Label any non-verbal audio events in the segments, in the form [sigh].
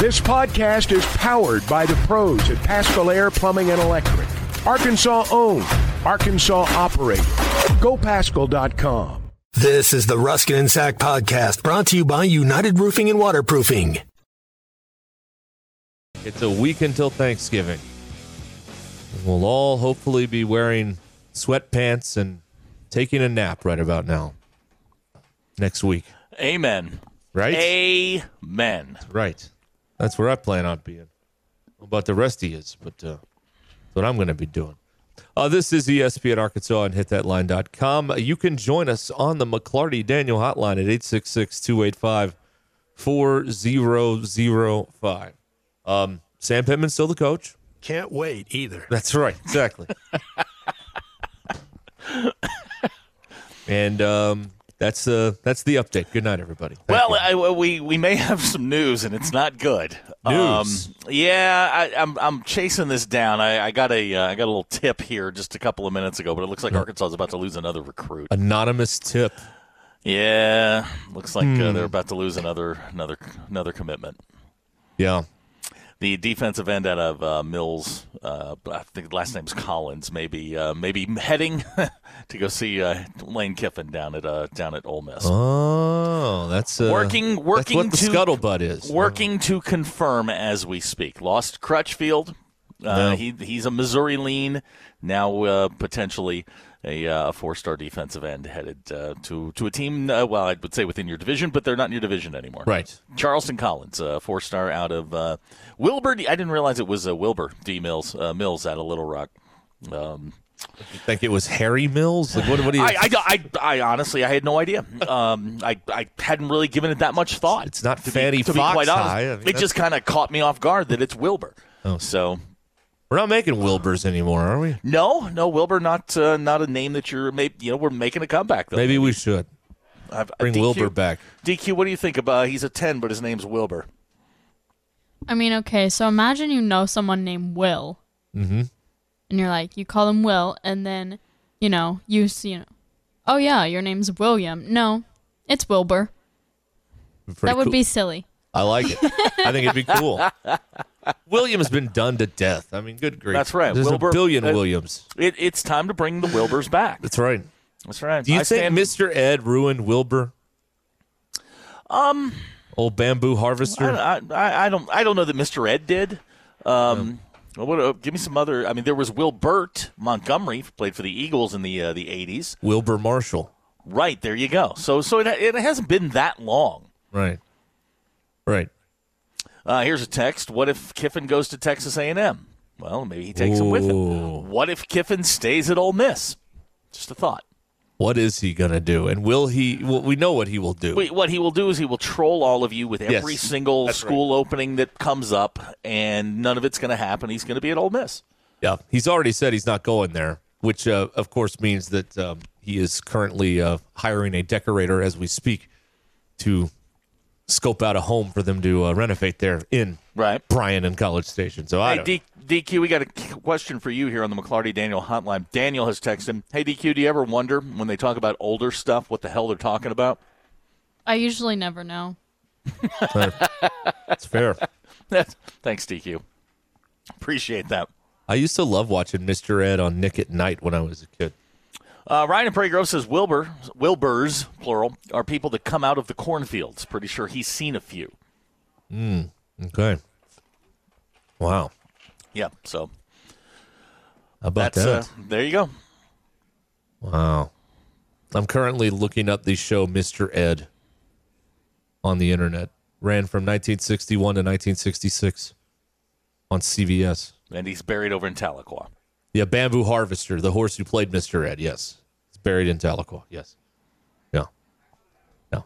This podcast is powered by the pros at Paschal Air Plumbing and Electric. Arkansas owned, Arkansas operated. GoPaschal.com. This is the Ruscin and Zach podcast brought to you by United Roofing and Waterproofing. It's a week until Thanksgiving. We'll all hopefully be wearing sweatpants and taking a nap right about now. Next week. Amen. Right? Amen. Right. That's where I plan on being. About the rest of you? But uh, that's what I'm going to be doing. Uh, this is ESPN Arkansas and hitthatline.com. You can join us on the McLarty Daniel hotline at 866 285 4005. Um, Sam Pittman's still the coach. Can't wait either. That's right. Exactly. [laughs] and um, that's uh, that's the update. Good night, everybody. Thank well. I, we we may have some news, and it's not good. News? Um, yeah, I, I'm I'm chasing this down. I, I got a uh, I got a little tip here just a couple of minutes ago, but it looks like Arkansas is about to lose another recruit. anonymous tip. Yeah, looks like Hmm. uh, they're about to lose another another another commitment. Yeah. The defensive end out of uh, Mills, uh, I think the last name's Collins, maybe uh, maybe heading [laughs] to go see uh, Lane Kiffin down at uh, down at Ole Miss. Oh, that's uh, Working- That's working what the to- scuttlebutt is. Working to confirm as we speak. Lost Crutchfield. Uh, No. he he's a Missouri lean now, uh, potentially a, uh, four-star defensive end headed uh, to to a team. Uh, well, I would say within your division, but they're not in your division anymore. Right. Charleston Collins, uh, four-star out of uh, Wilbur. D- I didn't realize it was uh, Wilbur D. Mills uh, Mills out of Little Rock. Um, think it was Harry Mills. Like what? What do you? I, I, I, I honestly, I had no idea. Um, I, I hadn't really given it that much thought. It's not Fanny be Fox quite honest. High. I mean, it just kind of caught me off guard that it's Wilbur. Oh. So We're not making Wilburs anymore, are we? no, no, Wilbur, not uh, not a name that you're. Maybe you know we're making a comeback though. Maybe we should I've, bring DQ, Wilbur back. DQ, what do you think about? He's a ten, but his name's Wilbur. I mean, okay, so imagine you know someone named Will. Mm-hmm. And you're like, you call him Will, and then, you know, you see, you know, oh yeah, your name's William. No, it's Wilbur. Pretty that would cool. be silly. I like it. I think it'd be cool. [laughs] William has been done to death. I mean, good grief. That's right. There's Wilbur- a billion uh, Williams. It, it's time to bring the Wilburs back. That's right. That's right. Do you I think stand- Mr. Ed ruined Wilbur? Um, Old bamboo harvester. I, I, I don't I don't know that Mr. Ed did. Um, well, what, uh, give me some other. I mean, there was Wilbert Montgomery played for the Eagles in the uh, the eighties. Wilber Marshall. Right there, you go. So so it it hasn't been that long. Right. Right. Uh, here's a text. What if Kiffin goes to Texas A&M? Well, maybe he takes him with him. What if Kiffin stays at Ole Miss? Just a thought. What is he gonna do? And will he? Well, we know what he will do. Wait, what he will do is he will troll all of you with every Yes, single that's school opening that comes up, and none of it's going to happen. He's going to be at Ole Miss. Yeah, he's already said he's not going there, which uh, of course means that um, he is currently uh, hiring a decorator as we speak to scope out a home for them to uh, renovate there in Right. Bryan and College Station. So I Hey, don't. DQ, we got a question for you here on the McLarty Daniel hotline. Daniel has texted, him. Hey, DQ, do you ever wonder when they talk about older stuff what the hell they're talking about? I usually never know. That's fair. [laughs] Thanks, DQ. Appreciate that. I used to love watching Mr. Ed on Nick at Night when I was a kid. Uh, Ryan and Prairie Grove says Wilbur, Wilburs, plural, are people that come out of the cornfields. Pretty sure he's seen a few. Mm, Okay. Wow. Yeah, so How about that's uh, that? there you go. Wow. I'm currently looking up the show Mr. Ed on the internet. Ran from 1961 to 1966 on CBS. And he's buried over in Tahlequah. Yeah, Bamboo Harvester, the horse who played Mr. Ed. Yes. Buried in Tahlequah. Yes. Yeah. Yeah.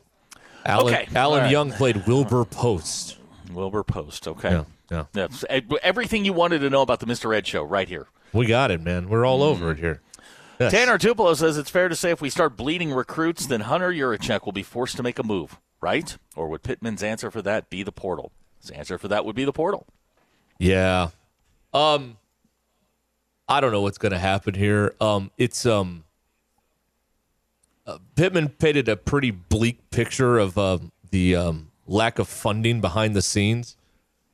Alan, Okay. Alan right. Young played Wilbur Post. Wilbur Post. Okay. Yeah. Yeah. So, eh, everything you wanted to know about the Mr. Ed show right here. We got it, man. We're all over it here. Yes. Tanner Tupelo says it's fair to say if we start bleeding recruits, then Hunter Yurachek will be forced to make a move, right? Or would Pittman's answer for that be the portal? His answer for that would be the portal. Yeah. Um I don't know what's going to happen here. Um it's um uh, Pittman painted a pretty bleak picture of um the um lack of funding behind the scenes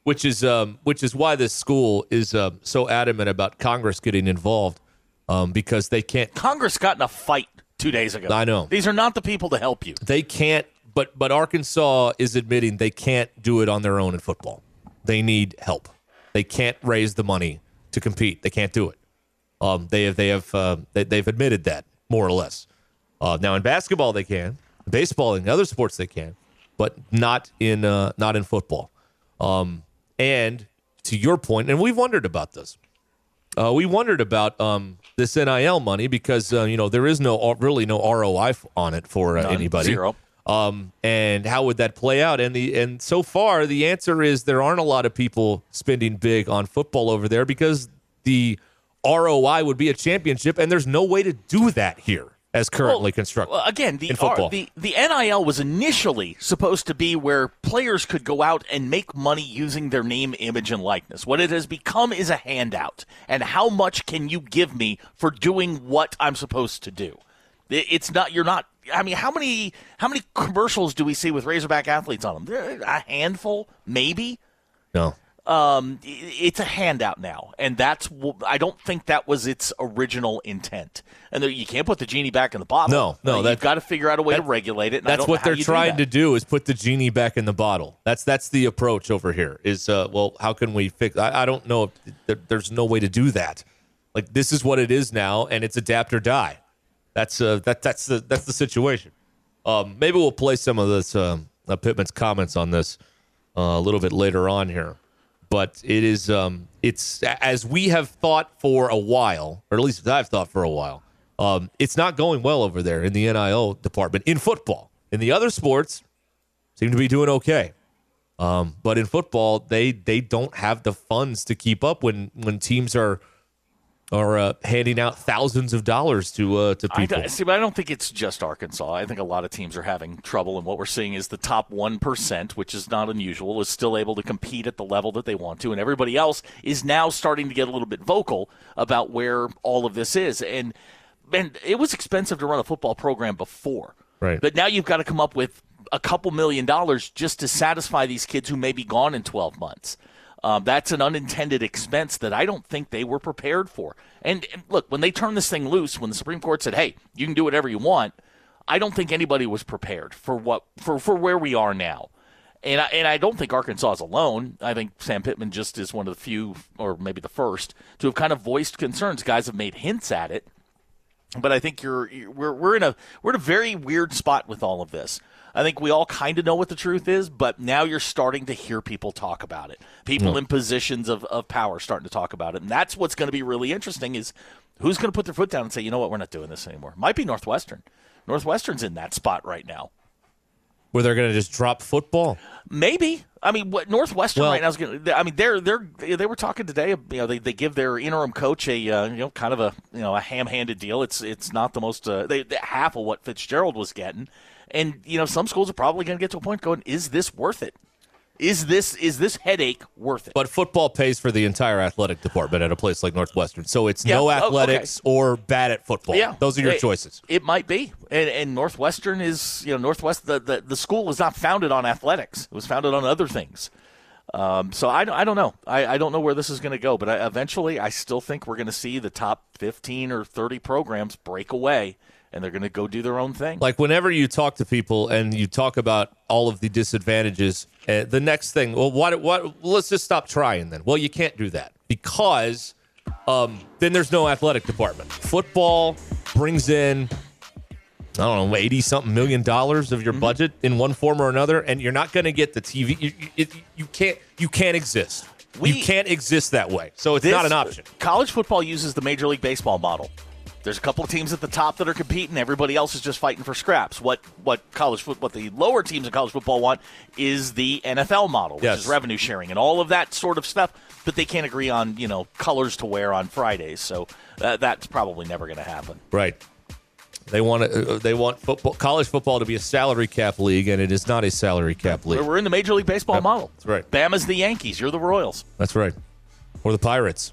which is um, which is why this school is uh, so adamant about Congress getting involved um, because they can't Congress got in a fight two days ago. I know. These are not the people to help you. they can't but but Arkansas is admitting they can't do it on their own in football. They need help. They can't raise the money to compete. They can't do it. Um, they have they have uh, they, they've admitted that more or less. Uh, now in basketball they can, baseball and other sports they can, but not in uh, not in football. Um, and to your point, and we've wondered about this. Uh, we wondered about um, this NIL money because uh, you know there is no really no ROI on it for uh, None. anybody. Zero. Um, and how would that play out? And the and so far the answer is there aren't a lot of people spending big on football over there because the ROI would be a championship, and there's no way to do that here as currently Well, constructed. Well, again, the in football. R- the the NIL was initially supposed to be where players could go out and make money using their name, image, and likeness. What it has become is a handout. And how much can you give me for doing what I'm supposed to do? It- It's not. You're not. I mean, how many how many commercials do we see with Razorback athletes on them? A handful, maybe no. Um, it's a handout now, and that's I don't think that was its original intent. And you can't put the genie back in the bottle. No, no, that- you've got to figure out a way to regulate it. and That's what they're you do trying to do is put the genie back in the bottle. That's that's the approach over here. Is uh, well, how can we fix? I, I don't know. There, there's no way to do that. Like this is what it is now, and it's adapt or die. That's uh, that that's the that's the situation. Um, maybe we'll play some of this um, uh, Pittman's comments on this uh, a little bit later on here. But it is um, it's as we have thought for a while, or at least I've thought for a while. Um, it's not going well over there in the NIL department in football. In the other sports, seem to be doing okay. Um, but in football, they they don't have the funds to keep up when when teams are are uh, handing out thousands of dollars to uh, to people. don't- see, but I don't think it's just Arkansas. I think a lot of teams are having trouble, and what we're seeing is the top one percent, which is not unusual, is still able to compete at the level that they want to, and everybody else is now starting to get a little bit vocal about where all of this is. And and it was expensive to run a football program before, Right. But now you've got to come up with a couple million dollars just to satisfy these kids who may be gone in twelve months. Um, that's an unintended expense that I don't think they were prepared for. And, and look, when they turned this thing loose, when the Supreme Court said, "Hey, you can do whatever you want," I don't think anybody was prepared for what for for where we are now. And I, and I don't think Arkansas is alone. I think Sam Pittman just is one of the few, or maybe the first, to have kind of voiced concerns. Guys have made hints at it, but I think you're, you're we're we're in a we're in a very weird spot with all of this. I think we all kind of know what the truth is, but now you're starting to hear people talk about it. People in positions of, of power starting to talk about it, and that's what's going to be really interesting. Is who's going to put their foot down and say, you know what, we're not doing this anymore? Might be Northwestern. Northwestern's in that spot right now. Where they're going to just drop football. Maybe. I mean, what Northwestern Well- right now is going. to I mean, they're they're they were talking today. You know, they, they give their interim coach a uh, you know kind of a you know a ham-handed deal. It's it's not the most uh, they, they half of what Fitzgerald was getting, and you know some schools are probably going to get to a point going, is this worth it? Is this is this headache worth it? But football pays for the entire athletic department at a place like Northwestern. So it's Yeah, no oh, okay. athletics or bad at football. yeah, Those are your it, choices. It might be, and, and Northwestern is you know Northwest the, the the school was not founded on athletics; it was founded on other things. Um, so I, don't- I don't know. I, I don't know where this is going to go, but I, eventually I still think we're going to see the top 15 or 30 programs break away and they're going to go do their own thing. Like whenever you talk to people and you talk about all of the disadvantages, uh, the next thing, well, what, what? Let's just stop trying then. Well, you can't do that because um, then there's no athletic department. Football brings in. I don't know, eighty something million dollars of your Mm-hmm. budget in one form or another, and you're not going to get the TV. You, you can't. You can't exist. We- you can't exist that way. So it's This- not an option. College football uses the Major League Baseball model. There's a couple of teams at the top that are competing. Everybody else is just fighting for scraps. What what college foot what the lower teams in college football want is the NFL model, which Yes. is revenue sharing and all of that sort of stuff. But they can't agree on you know colors to wear on Fridays, so uh, that's probably never going to happen. Right. They want to, uh, they want football, college football to be a salary cap league, and it is not a salary cap league. We're, we're in the Major League Baseball Yep, model. that's right. Bama's the Yankees. You're the Royals. That's right. Or the Pirates.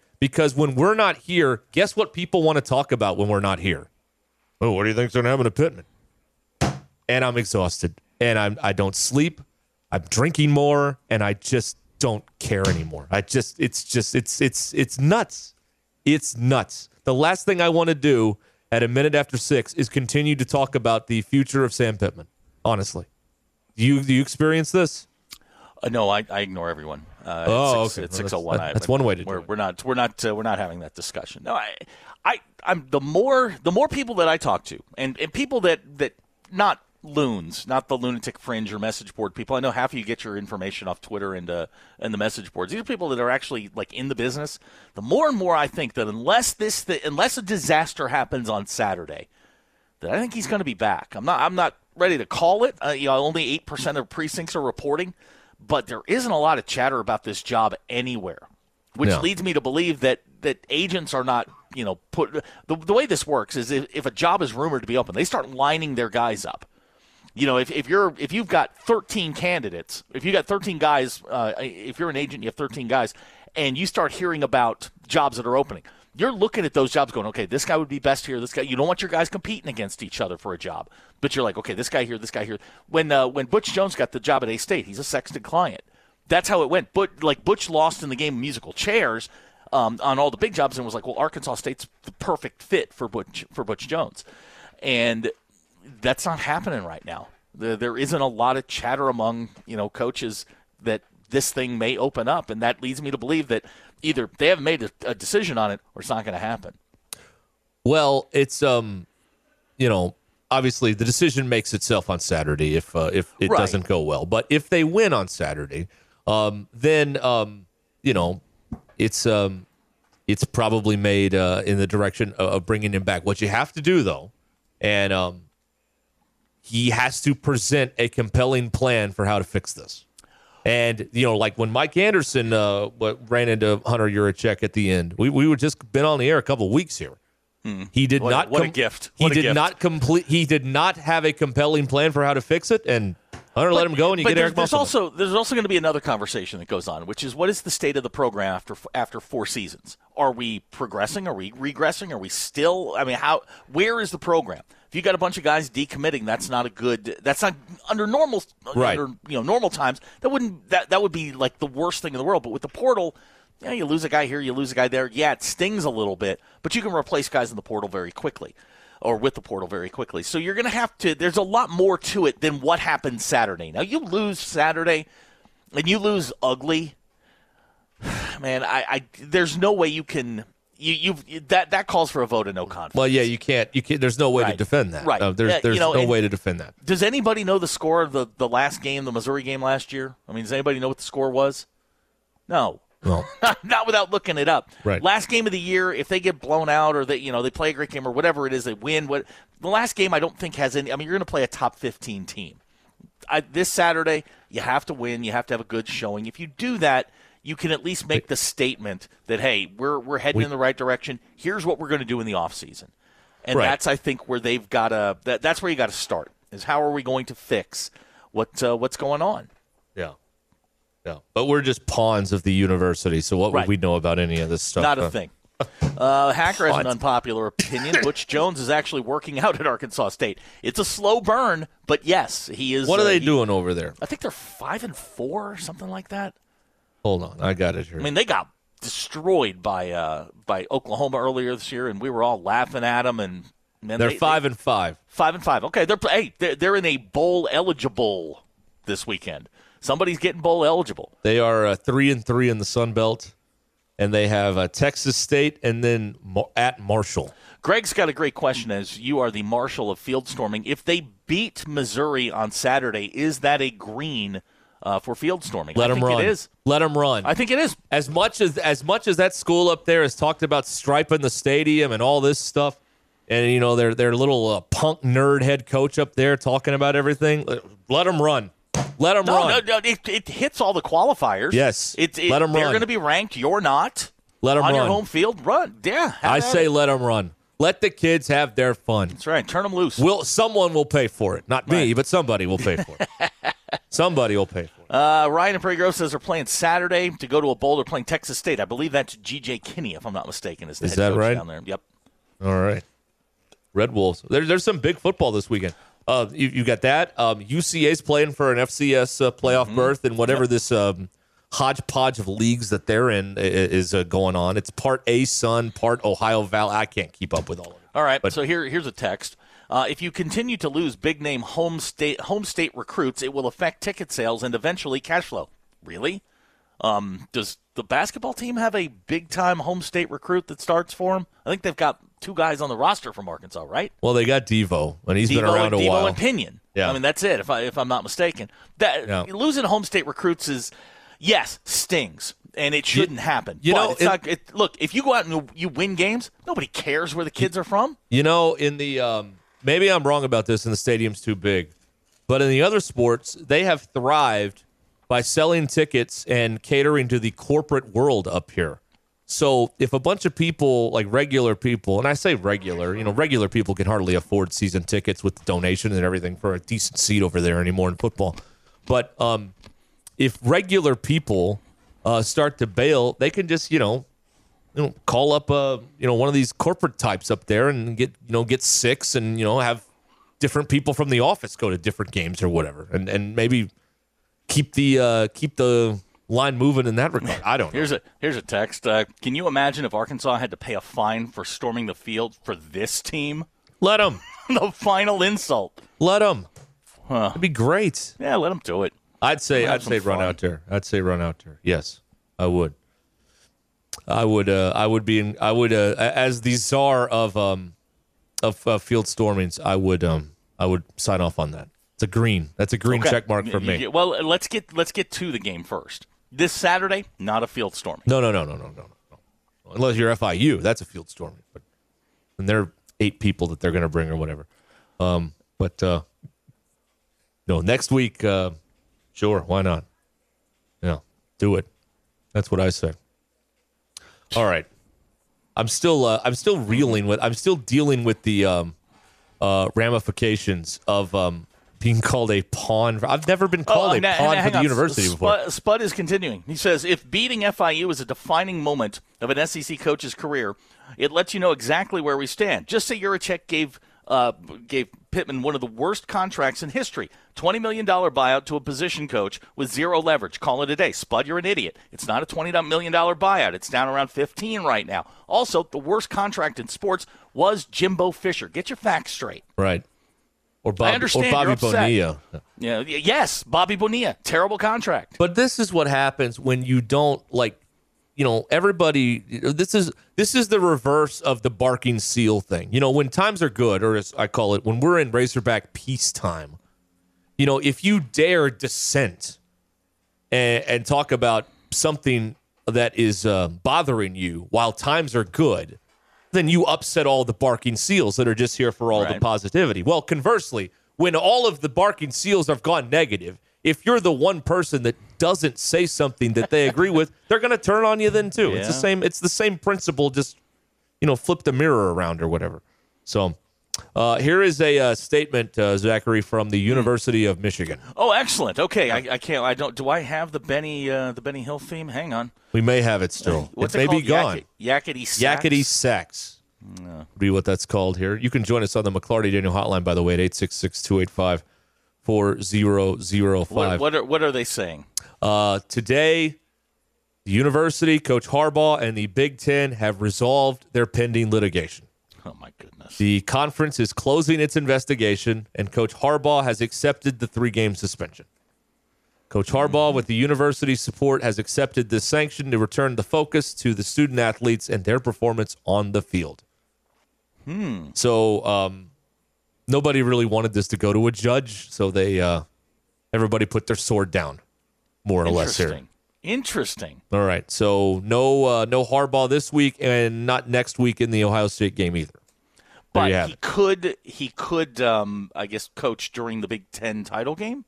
because when we're not here, guess what people want to talk about when we're not here? Oh, what do you think's going to happen to Pittman? And I'm exhausted, and I'm I don't sleep. I'm drinking more, and I just don't care anymore. I just it's just it's it's it's nuts. It's nuts. The last thing I want to do at a minute after six is continue to talk about the future of Sam Pittman. Honestly, do you do you experience this? Uh, no, I, I ignore everyone. Uh, Oh, it's six, okay. Six oh one. that's- that's one way to we're, it. We're not. We're not. Uh, we're not having that discussion. No, I, I, I'm the more the more people that I talk to, and and people that that not loons, not the lunatic fringe or message board people. I know half of you get your information off Twitter and uh, and the message boards. These are people that are actually like in the business. The more and more I think that unless this, th- unless a disaster happens on Saturday, that I think he's going to be back. I'm not. I'm not ready to call it. Uh, you know, only eight percent of precincts are reporting, but there isn't a lot of chatter about this job anywhere, which No. leads me to believe that that agents are not. You know, put the, the way this works is if, if a job is rumored to be open, they start lining their guys up. You know, if, if you're if you've got 13 candidates, if you got 13 guys, uh, if you're an agent, you have 13 guys, and you start hearing about jobs that are opening, you're looking at those jobs going, okay, this guy would be best here. This guy, you don't want your guys competing against each other for a job, but you're like, okay, this guy here, this guy here. When uh, when Butch Jones got the job at A State, he's a Sexton client. That's how it went. But like Butch lost in the game of musical chairs um, on all the big jobs, and was like, well, Arkansas State's the perfect fit for Butch for Butch Jones, and that's not happening right now. There, there isn't a lot of chatter among you know coaches that this thing may open up, and that leads me to believe that either they haven't made a, a decision on it or it's not going to happen. Well, it's um, you know, obviously the decision makes itself on Saturday if uh, if it Right. doesn't go well. But if they win on Saturday, um, then um, you know, it's um, it's probably made uh, in the direction of, of bringing him back. What you have to do though, and um, he has to present a compelling plan for how to fix this. And you know, like when Mike Anderson uh, ran into Hunter Yurachek at the end, we we were just been on the air a couple of weeks here. He did Hmm. What not. what a gift. He a did gift. not complete. He did not have a compelling plan for how to fix it, and Hunter let him go, and you but get there's, Eric there's Musselman. also there's also going to be another conversation that goes on, which is what is the state of the program after after four seasons? Are we progressing? Are we regressing? Are we still? I mean, how? Where is the program? If you got a bunch of guys decommitting, that's not a good. That's not under normal. Right. Under you know normal times, that wouldn't that that would be like the worst thing in the world. But with the portal. Yeah, you lose a guy here, you lose a guy there. Yeah, it stings a little bit, but you can replace guys in the portal very quickly or with the portal very quickly. So you're going to have to, there's a lot more to it than what happened Saturday. Now, you lose Saturday and you lose ugly. [sighs] Man, I, I there's no way you can. You, you've that that calls for a vote of no confidence. well, yeah, you can't. You can't. There's no way to defend that. Right. Uh, there's Yeah, you there's know, no way to defend that. Does anybody know the score of the the last game, the Missouri game last year? I mean, does anybody know what the score was? No. Well, [laughs] not without looking it up. Right. Last game of the year, if they get blown out or they you know they play a great game or whatever it is, they win. What the last game I don't think has any. I mean, you're going to play a top 15 team. I, this Saturday, you have to win. You have to have a good showing. If you do that, you can at least make the statement that hey, we're we're heading We- in the right direction. Here's what we're going to do in the off season, and Right. that's I think where they've got to. That, that's where you got to start. Is how are we going to fix what uh, what's going on? yeah, yeah. But we're just pawns of the university. So what Right. would we know about any of this stuff? Not a thing. [laughs] Uh, Hacker has an unpopular opinion. [laughs] Butch Jones is actually working out at Arkansas State. It's a slow burn, but yes, he is. What are uh, they he- doing over there? I think they're five and four or something like that. Hold on, I got it here. I mean, they got destroyed by uh, by Oklahoma earlier this year, and we were all laughing at them. And man, They're they- five they- and five. five and five. Okay, they're hey, they're, they're in a bowl eligible this weekend. Somebody's getting bowl eligible. They are uh, three and three in the Sun Belt, and they have uh, Texas State and then at Marshall. Greg's got a great question as you are the marshal of field storming. If they beat Missouri on Saturday, is that a green uh, for field storming? Let I them think run. It is. Let them run. I think it is. as much as as much as that school up there has talked about striping the stadium and all this stuff, and you know their their little uh, punk nerd head coach up there talking about everything, let- let them run. Let them No, run. no, no it, it hits all the qualifiers. Yes. it, it, Let 'em They're run. going to be ranked. You're not. Let 'em run on your home field. Run. Yeah. I say let them run. Let the kids have their fun. that's right. Turn them loose. Will someone will pay for it? Not me, but somebody will pay for it. [laughs] somebody will pay for it. Uh, Ryan and Prairie Grove says they're playing Saturday to go to a bowl. They're playing Texas State. I believe that's G.J. Kinne, if I'm not mistaken, is the Is head that coach right? down there. Yep. All right. Red Wolves. There, there's some big football this weekend. Uh, you, you got that. Um, UCA's playing for an FCS uh, playoff Mm-hmm. berth, and whatever this um, hodgepodge of leagues that they're in is uh, going on. It's part A Sun, part Ohio Valley. I can't keep up with all of it. All right. But- so here, here's a text. Uh, if you continue to lose big name home state home state recruits, it will affect ticket sales and eventually cash flow. Really? Um, does the basketball team have a big time home state recruit that starts for them? I think they've got two guys on the roster from Arkansas, right? Well, they got Devo, and he's been around and, a Devo while. and Pinion. Yeah. I mean that's it. If I if I'm not mistaken, that Yeah. losing home state recruits is yes stings, and it shouldn't happen. you but know, it's it- not. It, look, if you go out and you- you win games, nobody cares where the kids are from. You know, in the um, maybe I'm wrong about this, and the stadium's too big, but in the other sports, they have thrived by selling tickets and catering to the corporate world up here. So if a bunch of people, like regular people, and I say regular, you know, regular people can hardly afford season tickets with donations and everything for a decent seat over there anymore in football. But um, if regular people uh, start to bail, they can just, you know, you know, call up uh, you know, one of these corporate types up there and get, you know, get six and, you know, have different people from the office go to different games or whatever. And and maybe keep the uh keep the line moving in that regard. I don't know. Here's a here's a text. Uh, can you imagine if Arkansas had to pay a fine for storming the field for this team? Let them. [laughs] the final insult. Let them. Huh. It'd be great. Yeah, let them do it. I'd say I'd say some run out there. I'd say run out there. Yes, I would. I would. Uh, I would be. In, I would. Uh, as the czar of um of uh, field stormings, I would. Um, I would sign off on that. It's a green. That's a green Okay. check mark for me. Well, let's get let's get to the game first. This Saturday, not a field storming. No, no, no, no, no, no, no. Unless you're FIU, that's a field storming. But and there are eight people that they're going to bring or whatever. Um, but uh, no, next week, uh, sure, why not? Yeah, do it. That's what I say. All right, I'm still uh, I'm still reeling with I'm still dealing with the um, uh, ramifications of um, being called a pawn. I've never been called Oh, a pawn hang for the on. university Spud, before. Spud is continuing. He says if beating FIU is a defining moment of an SEC coach's career, it lets you know exactly where we stand. Just say Yurachek gave uh, gave Pittman one of the worst contracts in history. $20 million buyout to a position coach with zero leverage. Call it a day. Spud, you're an idiot. It's not a $20 million buyout. It's down around 15 right now. Also, the worst contract in sports was Jimbo Fisher. Get your facts straight. Right. Or Bob, understand or Bobby. Bonilla. Yeah, yes, Bobby Bonilla. Terrible contract. But this is what happens when you don't like you know, everybody this is this is the reverse of the barking seal thing. You know, when times are good, or as I call it, when we're in Razorback peacetime, you know, if you dare dissent and, and talk about something that is uh, bothering you while times are good, then you upset all the barking seals that are just here for all the positivity. Well, conversely, when all of the barking seals have gone negative, if you're the one person that doesn't say something that they agree with, they're going to turn on you then too. It's the same. It's the same principle. Just you know, flip the mirror around or whatever. So. Uh, here is a uh, statement, uh, Zachary, from the University of Michigan. Oh, excellent. Okay, I, I can't. I don't. Do I have the Benny uh, the Benny Hill theme? Hang on. We may have it still. What's it it, may called? be gone. Yak- yakety sax? Yakety sax. Would be what that's called here. You can join us on the McLarty Daniel hotline, by the way, at 866 285 What, 4005. what are what are they saying? Uh, today, The university, Coach Harbaugh, and the Big Ten have resolved their pending litigation. Oh my goodness. The conference is closing its investigation, and Coach Harbaugh has accepted the three game suspension. Coach Harbaugh, with the university's support, has accepted this sanction to return the focus to the student athletes and their performance on the field. Hmm. So um, nobody really wanted this to go to a judge, so they uh, everybody put their sword down, more or less here. Interesting. Interesting. All right, so no uh, no Harbaugh this week, and not next week in the Ohio State game either. But he it. could he could um, I guess coach during the Big Ten title game.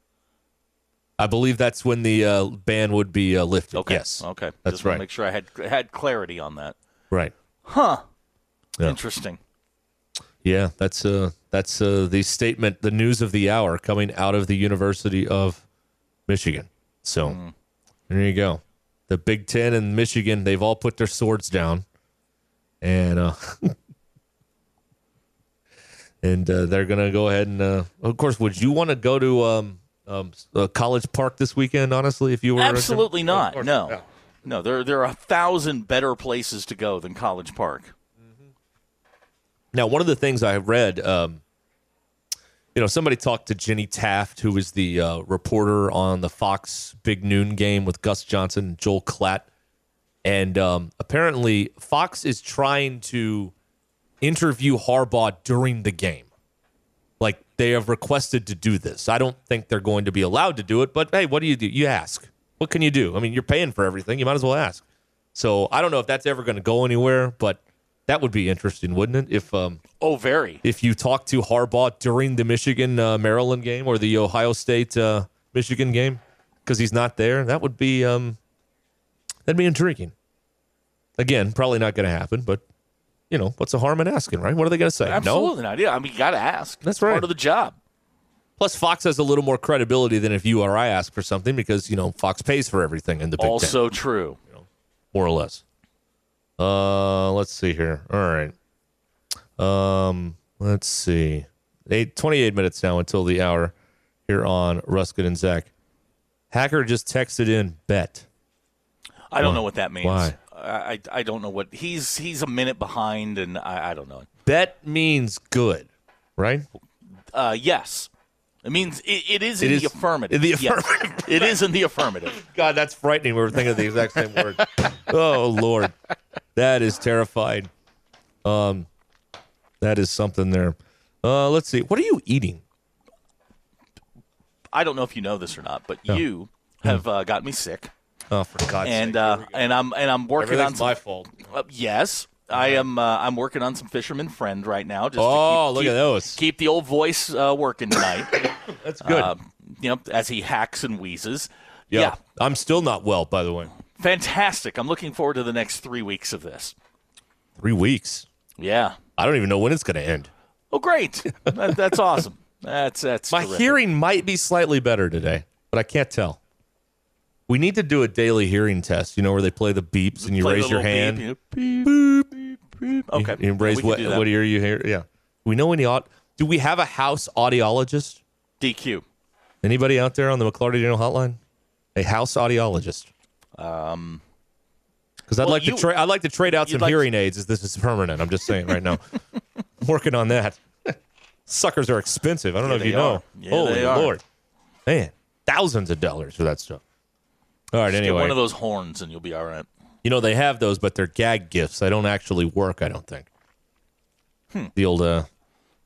I believe that's when the uh, ban would be uh, lifted. Okay. Yes, Okay. that's Just right. Make sure I had had clarity on that. Right. Huh. Yeah. Interesting. Yeah, that's uh that's uh, the statement, the news of the hour coming out of the University of Michigan. So Hmm. there you go. The Big Ten and Michigan, they've all put their swords down, and uh, [laughs] and uh, they're gonna go ahead and uh, of course, would you want to go to um, um, uh, College Park this weekend? Honestly, if you were Absolutely not. course, No. yeah. No, there there are a thousand better places to go than College Park. Now, one of the things I have read, um, you know, somebody talked to Jenny Taft, who was the uh, reporter on the Fox Big Noon game with Gus Johnson and Joel Klatt. And um, apparently, Fox is trying to interview Harbaugh during the game. Like, they have requested to do this. I don't think they're going to be allowed to do it, but hey, what do you do? You ask. What can you do? I mean, you're paying for everything. You might as well ask. So I don't know if that's ever going to go anywhere, but that would be interesting, wouldn't it? If um, Oh, very. if you talk to Harbaugh during the Michigan uh, Maryland game or the Ohio State uh, Michigan game because he's not there, that would be um, that'd be intriguing. Again, probably not going to happen, but you know, what's the harm in asking, right? What are they going to say? No. Absolutely not. Yeah, I mean, you got to ask. That's It's right. Part of the job. Plus, Fox has a little more credibility than if you or I ask for something because you know Fox pays for everything in the Big Ten. Also true. more or less. Uh, let's see here. All right. Um, let's see. Eight, 28 minutes now until the hour here on Ruscin and Zach. Hacker just texted in bet. I don't know what that means. Why? I, I don't know what he's he's a minute behind, and I, I don't know. Bet means good, right? Uh, yes, it means it, it is It in is the affirmative. in the Yes. affirmative, it is in the affirmative. [laughs] God, that's frightening. We were thinking of the exact same word. [laughs] Oh Lord, that is terrifying. Um, that is something there. Uh, let's see. What are you eating? I don't know if you know this or not, but you Hmm. have uh, got me sick, Oh, for God's and sake! uh, and I'm and I'm working on some. my fault. Uh, yes, I am. Uh, I'm working on some Fisherman Friend right now. Just Oh, to keep, look keep, at those. Keep the old voice uh, working tonight. [coughs] That's good. Uh, you know, as he hacks and wheezes. yeah. yeah, I'm still not well, by the way. Fantastic. I'm looking forward to the next three weeks of this. Three weeks. Yeah. I don't even know when it's going to end. Oh, great. that, that's awesome. That's that's My terrific. hearing might be slightly better today, but I can't tell. We need to do a daily hearing test, you know, where they play the beeps and you Play raise your hand. beep, you know, beep, beep, beep. Okay. You, you raise what, what ear you hear. Yeah. We know any aud- Do we have a house audiologist? DQ. Anybody out there on the McLarty Daniel Hotline? A house audiologist? Um, Because I'd Well, like you- to trade. I'd like to trade out some like- hearing aids. As this is permanent. I'm just saying right now. I'm [laughs] Working on that. Suckers are expensive. I don't know if you know. Yeah, Holy lord, man, thousands of dollars for that stuff. All right. just anyway, get one of those horns and you'll be all right. you know they have those, but they're gag gifts. They don't actually work. I don't think. The old uh,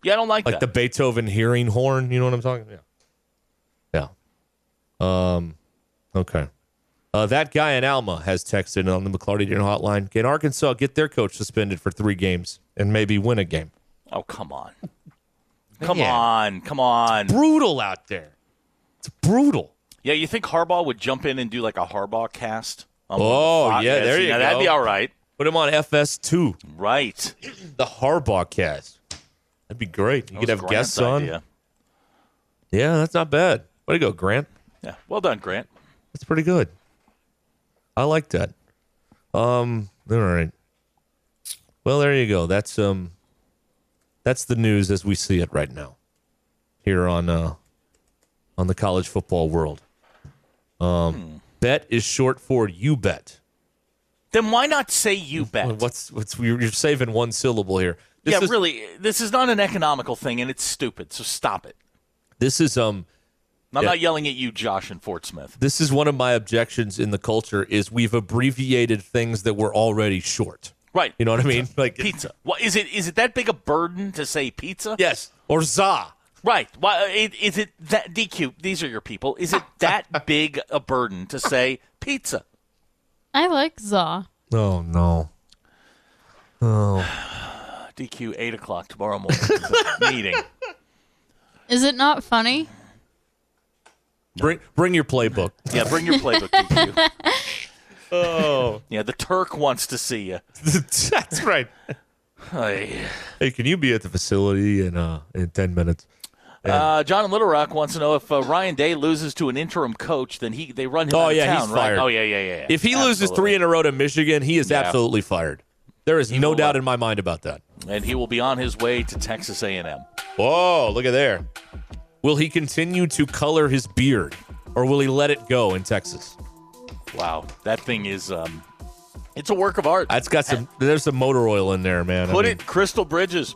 Yeah, I don't like, like the. Beethoven hearing horn. You know what I'm talking? Yeah. Yeah. Um. Okay. Uh, that guy in Alma has texted on the McLarty Daniel Hotline. Can Arkansas get their coach suspended for three games and maybe win a game? oh, come on. [laughs] Come Yeah. on. Come on. Brutal out there. It's brutal. Yeah, you think Harbaugh would jump in and do like a Harbaugh cast? on Oh, one of the yeah, there you Now, That'd be all right. Put him on FS2, Right. the Harbaugh cast. That'd be great. You That could was have guests Grant's on. idea. Yeah, that's not bad. Way to go, Grant. Yeah. Well done, Grant. That's pretty good. I like that. Um, all right. Well, there you go. That's um that's the news as we see it right now here on uh on the college football world. Um bet is short for you bet. Then why not say you bet? What's what's you're you're saving one syllable here? This yeah, is, really, this is not an economical thing, and it's stupid. So stop it. This is um I'm Yeah. not yelling at you, Josh, in Fort Smith. this is one of my objections in the culture is we've abbreviated things that were already short. Right. You know what I mean? Like Pizza. What is it? Is it that big a burden to say pizza? Yes. Or za. Right. Why? it- Is it that DQ? These are your people. Is it [laughs] that big a burden to say pizza? I like za. Oh no. Oh. [sighs] DQ eight o'clock tomorrow morning [laughs] meeting. Is it not funny? Bring bring your playbook. [laughs] Yeah, bring your playbook, DQ. oh. Yeah, the Turk wants to see you. [laughs] That's right. Hey. Hey, can you be at the facility in uh in ten minutes? Uh, John in Little Rock wants to know if uh, Ryan Day loses to an interim coach, then he they run him Oh, out of yeah, town, he's right? fired. Oh yeah, yeah, yeah. If he loses three in a row to Michigan, he is Yeah. absolutely fired. There is no will, doubt in my mind about that. and he will be on his way to Texas A&M. Whoa, look at there. Will he continue to color his beard or will he let it go in Texas? Wow, that thing is um, it's a work of art. That's got some there's some motor oil in there, man. I Put mean, it Crystal Bridges.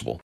possible.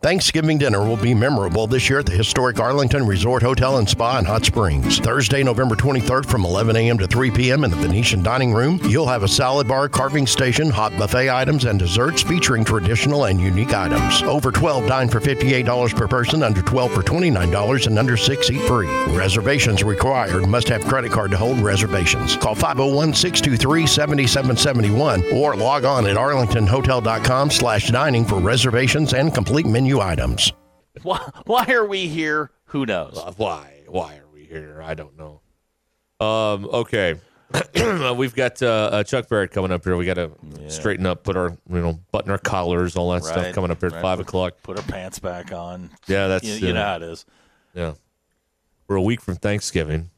Thanksgiving dinner will be memorable this year at the historic Arlington Resort Hotel and Spa in Hot Springs. Thursday, November 23rd from 11 a.m. to 3 p.m. in the Venetian Dining Room. You'll have a salad bar, carving station, hot buffet items, and desserts featuring traditional and unique items. Over 12 dine for $58 per person, under 12 for $29, and under 6 eat free. Reservations required. Must have credit card to hold reservations. Call 501-623-7771 or log on at arlingtonhotel.com slash dining for reservations and complete menu items. Why, why are we here? Who knows? Uh, why? Why are we here? I don't know. Um. Okay. [clears throat] We've got uh, uh, Chuck Barrett coming up here. We got to straighten up, put our you know button our collars, all that stuff coming up here at right. five o'clock. Put our pants back on. Yeah, that's You, you uh, know how it is. yeah. We're a week from Thanksgiving.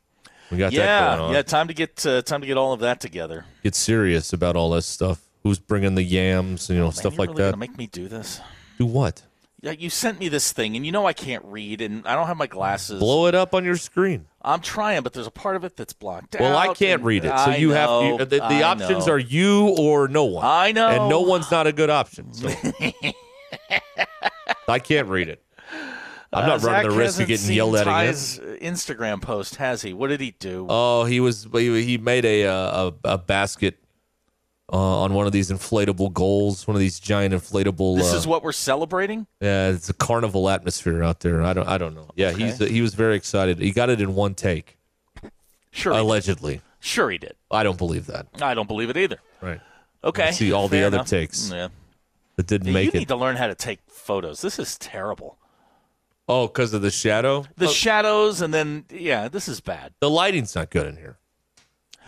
We got that Yeah, going on. yeah. Time to get uh, time to get all of that together. Get serious about all this stuff. Who's bringing the yams? You know, Man, stuff you're like really that. Make me do this? Do what? Yeah, you sent me this thing, and you know I can't read, and I don't have my glasses. Blow it up on your screen. I'm trying, but there's a part of it that's blocked Well, I can't read it, so I you know, have to, the, the options know. are you or no one. I know. and no one's not a good option. So [laughs] I can't read it. I'm Uh, not running Zach the risk of getting yelled at again. Ty's Instagram post, has he? What did he do? Oh, he was he he made a uh, a, a basket uh, on one of these inflatable goals, one of these giant inflatable. this uh, is what we're celebrating. yeah, it's a carnival atmosphere out there. I don't I don't know. Yeah, he's he was very excited. He got it in one take, Sure, allegedly. sure he did. I don't believe that. I don't believe it either. Right. Okay, see all the other enough. takes. Yeah, That didn't you make need to learn how to take photos. This is terrible. Oh, because of the shadow. The Oh, shadows, and then yeah, this is bad. the lighting's not good in here.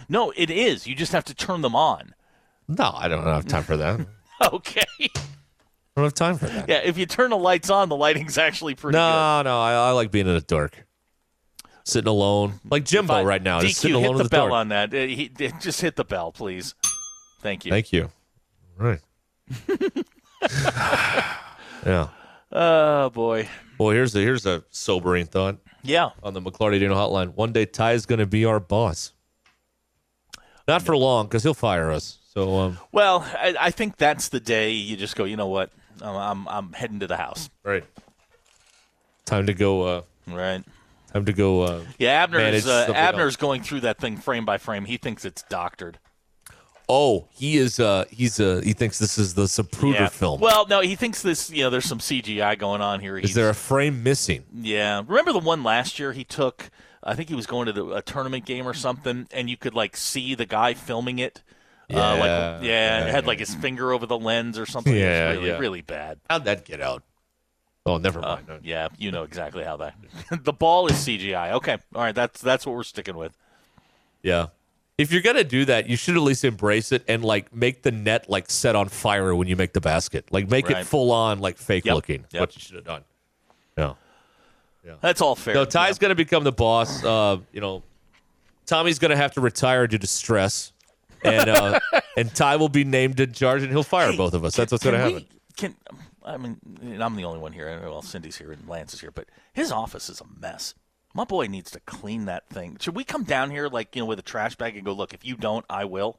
No, it is. You just have to turn them on. No, I don't have time for that. [laughs] Okay. I don't have time for that. Yeah, if you turn the lights on, the lighting's actually pretty No, no, I, I like being in the dark, sitting alone, like. Jimbo Fine. right now, DQ, just sitting hit alone the in the bell dark. on that. Uh, he- uh, just hit the bell, please. Thank you. Thank you. Right. [laughs] yeah. Oh boy. Well, here's a here's a sobering thought Yeah. on the McLarty Dino Hotline. One day Ty is going to be our boss. Not for long, because he'll fire us. So, um, Well, I, I think that's the day you just go. You know what? I'm I'm, I'm heading to the house. right. Time to go. Uh, Right. time to go. Uh, Yeah, Abner's uh, Abner's going through that thing frame by frame. He thinks it's doctored. Oh, he is. Uh, he's. Uh, he thinks this is the Zapruder Yeah. film. Well, no, he thinks this. You know, there's some CGI going on here. is He's- there a frame missing? Yeah. Remember the one last year he took? I think he was going to the, a tournament game or something, and you could like see the guy filming it. Uh, Yeah, like, yeah, yeah, it had like his finger over the lens or something. It was Yeah, really, yeah. really bad. How'd that get out? Oh, never Uh, mind. yeah, you know exactly how that. [laughs] the ball is CGI. Okay, all right, that's that's what we're sticking with. Yeah. If you're gonna do that, you should at least embrace it and like make the net like set on fire when you make the basket. Like make Right. it full on like fake Yep, looking. yep. What you should have done. Yeah. Yeah. That's all fair. So Ty's gonna become the boss. Uh, you know, Tommy's gonna have to retire due to stress, and uh, and Ty will be named in charge, and he'll fire Hey, both of us. can- That's what's gonna we- happen. Can I mean I'm the only one here. Well, Cindy's here and Lance is here, but his office is a mess. My boy needs to clean that thing. Should we come down here like you know with a trash bag and go look? If you don't, I will.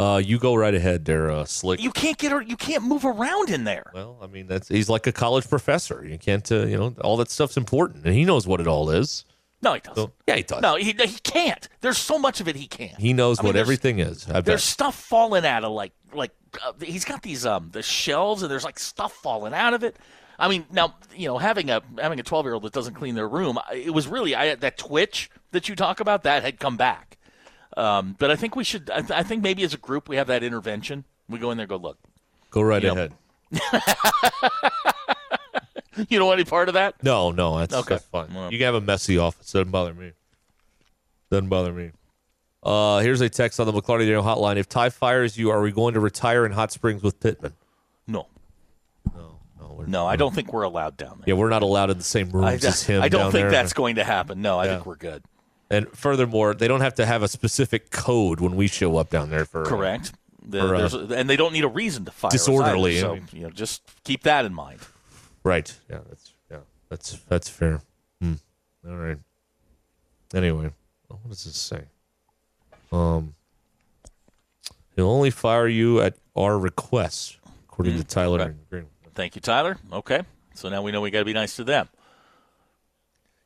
Uh, you go right ahead there, uh, Slick. You can't get her. you can't move around in there. well, I mean, that's he's like a college professor. You can't, uh, you know, all that stuff's important, and he knows what it all is. No, he doesn't. So yeah, he does. No, he, he can't. There's so much of it he can't. He knows I what there's- everything is. I There's bet. stuff falling out of like like uh, he's got these um the shelves and there's like stuff falling out of it. I mean, now you know having a having a 12 year old that doesn't clean their room, it was really I that twitch that you talk about that had come back. Um, but I think we should. I, th- I think maybe as a group we have that intervention. We go in there, go look. Go right Yep. ahead. [laughs] [laughs] You don't want any part of that? No, no, that's, Okay. that's fine. Well. You can have a messy office. Doesn't bother me. Doesn't bother me. Uh, here's a text on the McLarty Daniel hotline. If Ty fires you, are we going to retire in Hot Springs with Pittman? No, No, no. No. I don't think we're allowed down there. Yeah, we're not allowed in the same I, rooms as him. I don't think there. that's going to happen. No, I Yeah. think we're good. And furthermore, they don't have to have a specific code when we show up down there for uh, Correct. The- or, uh, and they don't need a reason to fire us Disorderly, either, so you know, just keep that in mind. Right. Yeah. That's yeah. That's that's fair. Hmm. All right. Anyway, what does this say? Um, he'll only fire you at our request, according to Tyler okay. and Green. Thank you, Tyler. Okay, so now we know we got to be nice to them.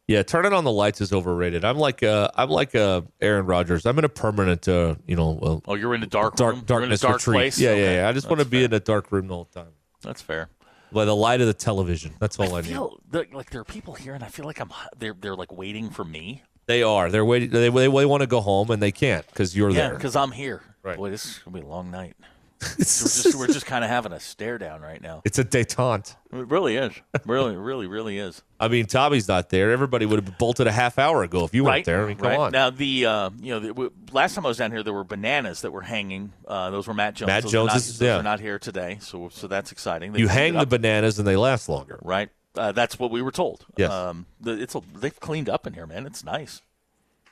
Yeah, turning on the lights is overrated. I'm like uh, I'm like uh, Aaron Rodgers. I'm in a permanent, uh, you know, uh, Oh, you're in a dark dark room. You're in a darkness dark retreat. place. Yeah, Okay, yeah, yeah. I just want to be in a dark room the whole time That's fair. By the light of the television. That's all I, I need. feel that, like there are people here, and I feel like I'm. They're they're like waiting for me. They are. They're waiting. They they, they want to go home and they can't because you're Yeah, there. because I'm here. Right. Boy, this is gonna be a long night. We're just we're just kind of having a stare down right now. It's a détente. It really is. Really, really, really is. I mean, Tommy's not there. Everybody would have bolted a half hour ago if you right weren't there. I mean, come right. on. Now the uh, you know the, w- last time I was down here, there were bananas that were hanging. Uh, those were Matt Jones. Matt those Jones are not, is- yeah. not here today, so so that's exciting. They you hang the bananas and they last longer. right. Uh, that's what we were told. Yes. Um, the, it's a, they've cleaned up in here, man. It's nice.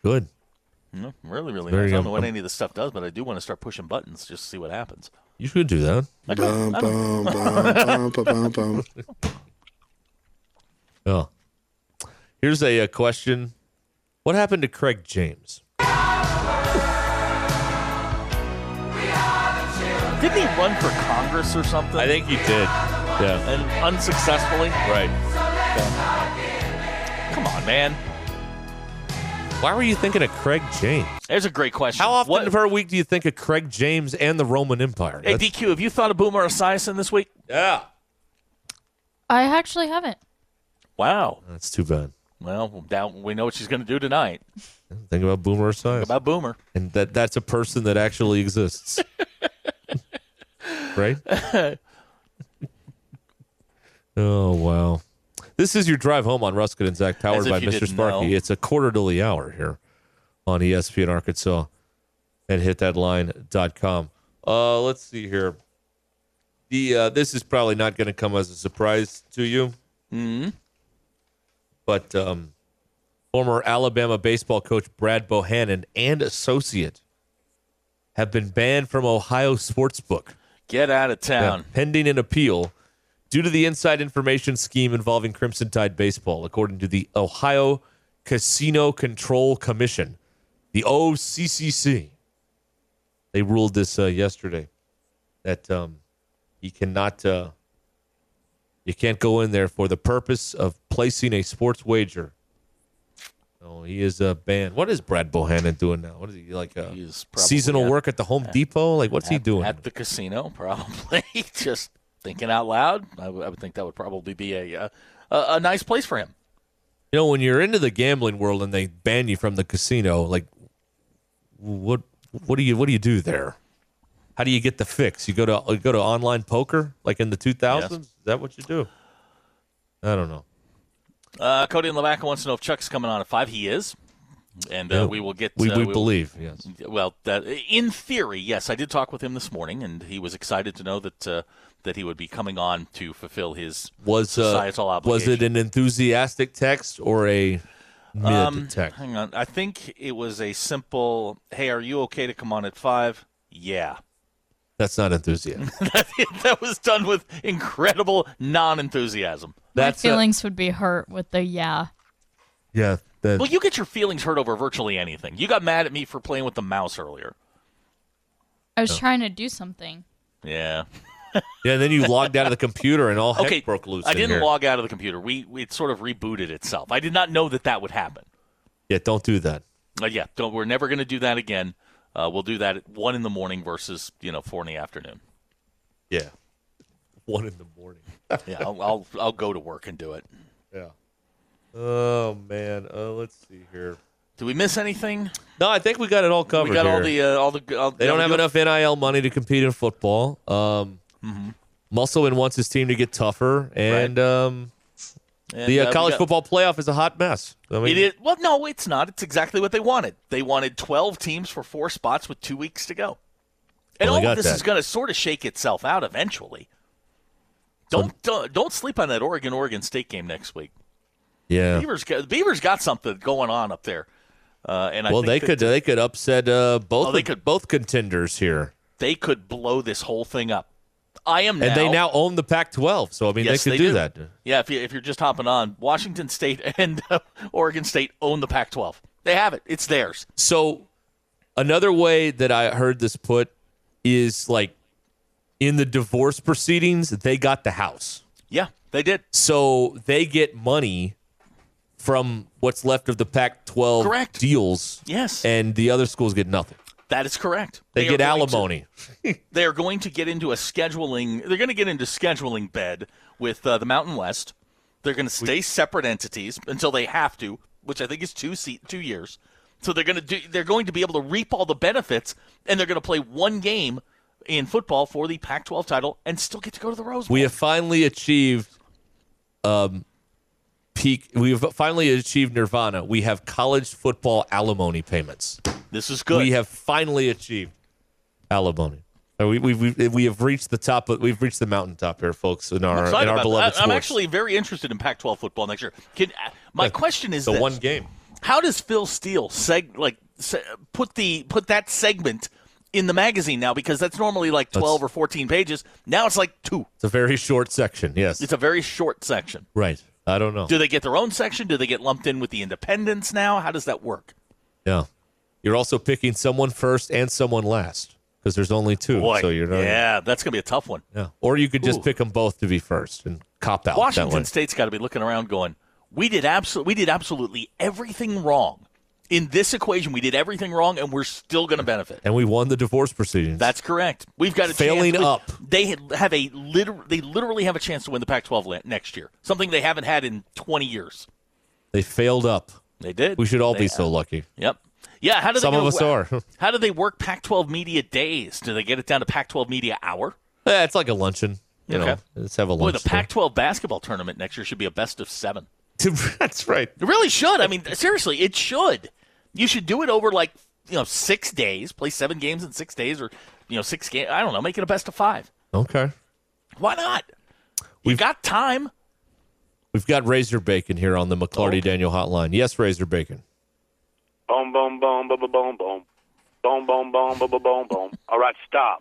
Good. Mm, really, really Very nice. I don't good. know what any of this stuff does, but I do want to start pushing buttons just to see what happens. You should do that. I don't- I don't- Bum, bum, bum, bum, bum. [laughs] Oh. Here's a, uh question. What happened to Craig James? Didn't he run for Congress or something? I think he did. Yeah. and unsuccessfully. Right. Come on, man. Why were you thinking of Craig James? There's a great question. How often What- per week do you think of Craig James and the Roman Empire? Hey, That's- DQ, have you thought of Boomer Esiason this week? yeah. I actually haven't. Wow. That's too bad. Well, now we know what she's going to do tonight. Think about Boomer Esiason. About Boomer. and that that's a person that actually exists. [laughs] right? [laughs] oh wow. This is your drive home on Ruscin and Zach, powered by Mr. Sparky. know. It's a quarter to the hour here on ESPN Arkansas and hitthatline.com. Uh, let's see here. The uh, this is probably not going to come as a surprise to you. Mm-hmm. But um, former Alabama baseball coach Brad Bohannon and associate have been banned from Ohio Sportsbook Get out of town. pending an appeal due to the inside information scheme involving Crimson Tide baseball, according to the Ohio Casino Control Commission, the OCCC. They ruled this uh, yesterday that um, you cannot uh, you can't go in there for the purpose of placing a sports wager No, he is a band. What is Brad Bohannon doing now? What is he like? Uh, seasonal at- work at the Home Depot? Like, what's he doing? at the casino? Probably [laughs] just thinking out loud. I, w- I would think that would probably be a, uh, a a nice place for him. You know, when you're into the gambling world and they ban you from the casino, like, what what do you what do you do there? How do you get the fix? You go to you go to online poker like in the 2000s. Is that what you do? I don't know. Uh, Cody in Lavaca wants to know if Chuck's coming on at five. He is, and uh, Yeah, we will get. We, uh, we will- believe, yes. Well, that, in theory, yes. I did talk with him this morning, and he was excited to know that uh, that he would be coming on to fulfill his Was uh, societal was it an enthusiastic text or a mid Um, text? Hang on. I think it was a simple, "Hey, are you okay to come on at five? Yeah. That's not enthusiasm. [laughs] that was done with incredible non-enthusiasm. That's My a- feelings would be hurt with the yeah. yeah. That, Well, you get your feelings hurt over virtually anything. You got mad at me for playing with the mouse earlier. I was trying to do something. Yeah. Yeah. Then you logged out of the computer and all heck okay. broke loose. I didn't here. log out of the computer. We, we it sort of rebooted itself. I did not know that that would happen. Yeah, don't do that. Uh, yeah, don't, we're never going to do that again. Uh, we'll do that at one in the morning versus you know four in the afternoon. Yeah. One in the morning. [laughs] Yeah, I'll, I'll I'll go to work and do it. Yeah. Oh man. Uh, let's see here. Do we miss anything? No, I think we got it all covered. we got all the uh, all the. All, They don't have enough NIL money to compete in football. Um, Mm-hmm. Musselman wants his team to get tougher, and um, and, the uh, uh, college got- football playoff is a hot mess. I mean, It is well, no, it's not. It's exactly what they wanted. They wanted twelve teams for four spots with two weeks to go, and Well, all of this that. is going to sort of shake itself out eventually. Don't don't, don't sleep on that Oregon Oregon State game next week. yeah. Beavers got, Beavers got something going on up there, uh, and I Well, think they could they could upset uh, both Oh, they could- both contenders here, they could blow this whole thing up. I am now, and they now own the Pac-12. So I mean, Yes, they could they do, do. that. Yeah, if, you, if you're just hopping on, Washington State [laughs] and uh, Oregon State own the Pac-12. They have it. It's theirs. So another way that I heard this put is like in the divorce proceedings, they got the house. Yeah, they did. So they get money from what's left of the Pac 12 Correct. deals. Yes. And the other schools get nothing. That is correct. They, are get to- alimony. [laughs] they are going to get into a scheduling. They're going to get into scheduling bed with uh, the Mountain West. They're going to stay separate entities until they have to, which I think is two se- two years. So they're going to do. They're going to be able to reap all the benefits, and they're going to play one game in football for the Pac-12 title and still get to go to the Rose Bowl. we have finally achieved um, peak. We have finally achieved nirvana. We have college football alimony payments. This is good. We have finally achieved alimony. Uh, We, we, we, we have reached the top. Of, we've reached the mountaintop here, folks, in our, in our beloved that. I'm sports. actually very interested in Pac-12 football next year. Can, uh, my question is the this. one game. How does Phil Steele seg like se- put the put that segment in the magazine now? Because that's normally like twelve or fourteen pages. Now it's like two. It's a very short section. Yes. It's a very short section. right. I don't know. Do they get their own section? Do they get lumped in with the independents now? How does that work? Yeah. You're also picking someone first and someone last because there's only two. Boy, so you're not. yeah, that's gonna be a tough one. Yeah. Or you could just Ooh. pick them both to be first and cop out that Washington. State's got to be looking around, going, "We did absolutely, we did absolutely everything wrong in this equation. We did everything wrong, and we're still going to benefit." And we won the divorce proceedings. That's correct. We've got a Failing chance. up. They have a liter- They literally have a chance to win the Pac-12 next year. Something they haven't had in 20 years. they failed up. They did. We should all They- be so lucky. Yep. Yeah. How do they Some go- of us are. [laughs] How do they work Pac-12 media days? Do they get it down to Pac-12 media hour? Yeah, it's like a luncheon. You Okay. know, let's have a Boy, lunch. the Pac-12 basketball tournament next year should be a best of seven. [laughs] That's right. It really should. I mean, seriously, it should. You should do it over like you know six days. Play seven games in six days, or you know six games. I don't know. Make it a best of five. Okay. Why not? You We've- got time. We've got Razor Bacon here on the McLarty Okay. Daniel hotline. Yes, Razor Bacon. Boom, boom, boom, boom, boom, boom, boom. Boom, boom, boom, boom, boom, boom. All right, stop.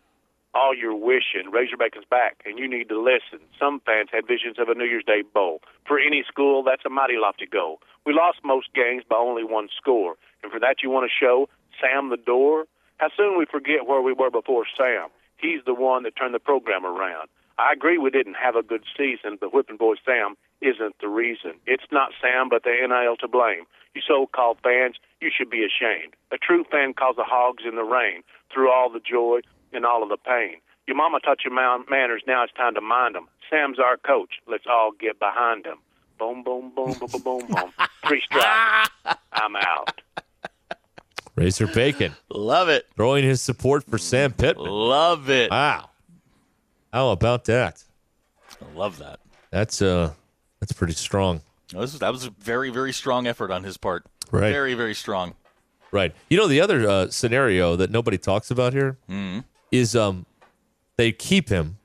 All you're wishing, Razorback is back, and you need to listen. Some fans had visions of a New Year's Day bowl. For any school, that's a mighty lofty goal. We lost most games by only one score, and for that you want to show Sam the door? How soon we forget where we were before Sam. He's the one that turned the program around. I agree we didn't have a good season, but Whipping Boy Sam isn't the reason. It's not Sam, but the NIL to blame. You so-called fans, you should be ashamed. A true fan calls the hogs in the rain through all the joy and all of the pain. Your mama taught you man- manners. Now it's time to mind them. Sam's our coach. Let's all get behind him. Boom, boom, boom, boom, boom, boom, boom. [laughs] Three strikes. I'm out. Razor Bacon Love it. throwing his support for Sam Pittman. Love it. Wow. How about that? I love that. That's uh that's pretty strong. That was, that was a very, very strong effort on his part. Right. Very, very strong. Right. You know the other uh, scenario that nobody talks about here is um they keep him,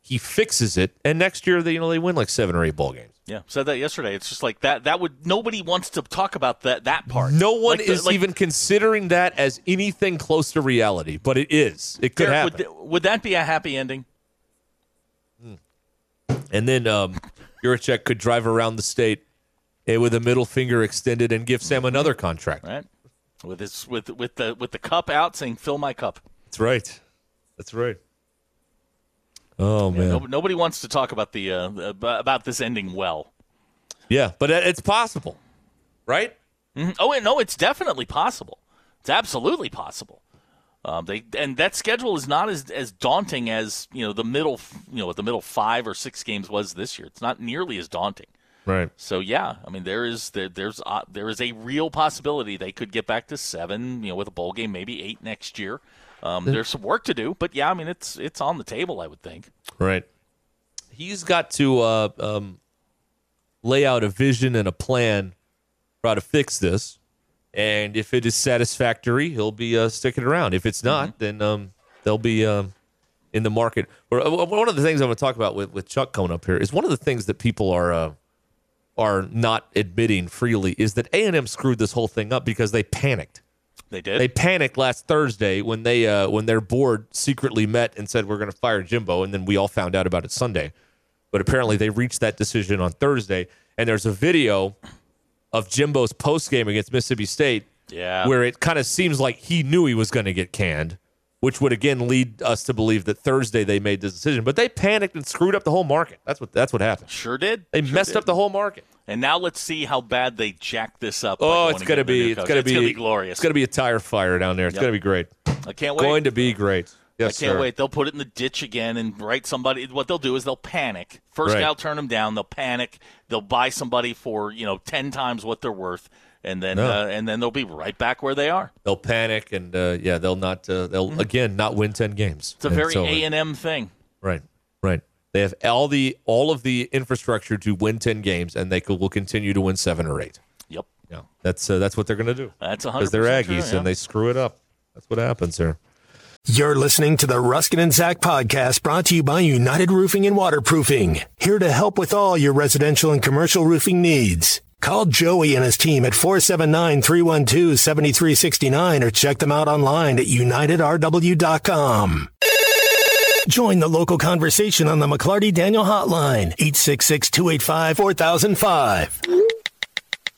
he fixes it, and next year they you know they win like seven or eight ball games. Yeah, said that yesterday. It's just like that. That would nobody wants to talk about that that part. No one Like the- is like- even considering that as anything close to reality, but it is. It could Derek, happen. would, th- would that be a happy ending? and then um, Yurachek could drive around the state eh, with a middle finger extended and give Sam another contract. Right. With his with with the with the cup out, saying "Fill my cup." That's right. That's right. Oh Yeah, man. no- nobody wants to talk about the uh, about this ending well. Yeah, but it's possible, right? Mhm. Oh, no, it's definitely possible. It's absolutely possible. Um, they and that schedule is not as as daunting as you know the middle you know what the middle five or six games was this year. It's not nearly as daunting. Right. So yeah, I mean there is there, there's uh, there is a real possibility they could get back to seven, you know, with a bowl game, maybe eight next year. Um, there's some work to do, but yeah, I mean it's it's on the table, I would think. Right. He's got to uh, um, lay out a vision and a plan for how to fix this. And if it is satisfactory, he'll be uh, sticking around. If it's not, then um, they'll be um, in the market. Or, uh, one of the things I'm going to talk about with, with Chuck coming up here is one of the things that people are uh, are not admitting freely is that A&M screwed this whole thing up because they panicked. They did. They panicked last Thursday when they uh, when their board secretly met and said we're going to fire Jimbo, and then we all found out about it Sunday. But apparently, they reached that decision on Thursday, and there's a video of Jimbo's post game against Mississippi State yeah. where it kind of seems like he knew he was going to get canned, which would again lead us to believe that Thursday they made this decision. But they panicked and screwed up the whole market. That's what that's what happened. Sure did. They Sure messed did. up the whole market. And now let's see how bad they jack this up. Oh, going it's gonna be it's gonna be gonna be glorious. It's gonna be a tire fire down there. It's Yep. gonna be great. I can't wait. Going to be great. Yes, I can't sir. wait. They'll put it in the ditch again and write somebody. What they'll do is they'll panic. First Right. guy will turn them down. They'll panic. They'll buy somebody for you know ten times what they're worth, and then No. uh, and then they'll be right back where they are. They'll panic and uh, yeah, they'll not. Uh, they'll again not win ten games. Mm-hmm. It's a very A and M thing. right, right. They have all the all of the infrastructure to win ten games, and they could, will continue to win seven or eight. Yep, Yeah, that's uh, that's what they're going to do. that's a because they're Aggies true, yeah. and they screw it up. That's what happens here. You're listening to the Ruscin and Zach podcast brought to you by United Roofing and Waterproofing. Here to help with all your residential and commercial roofing needs. Call Joey and his team at 479-312-7369 or check them out online at unitedrw.com. Join the local conversation on the McLarty Daniel Hotline, 866-285-4005.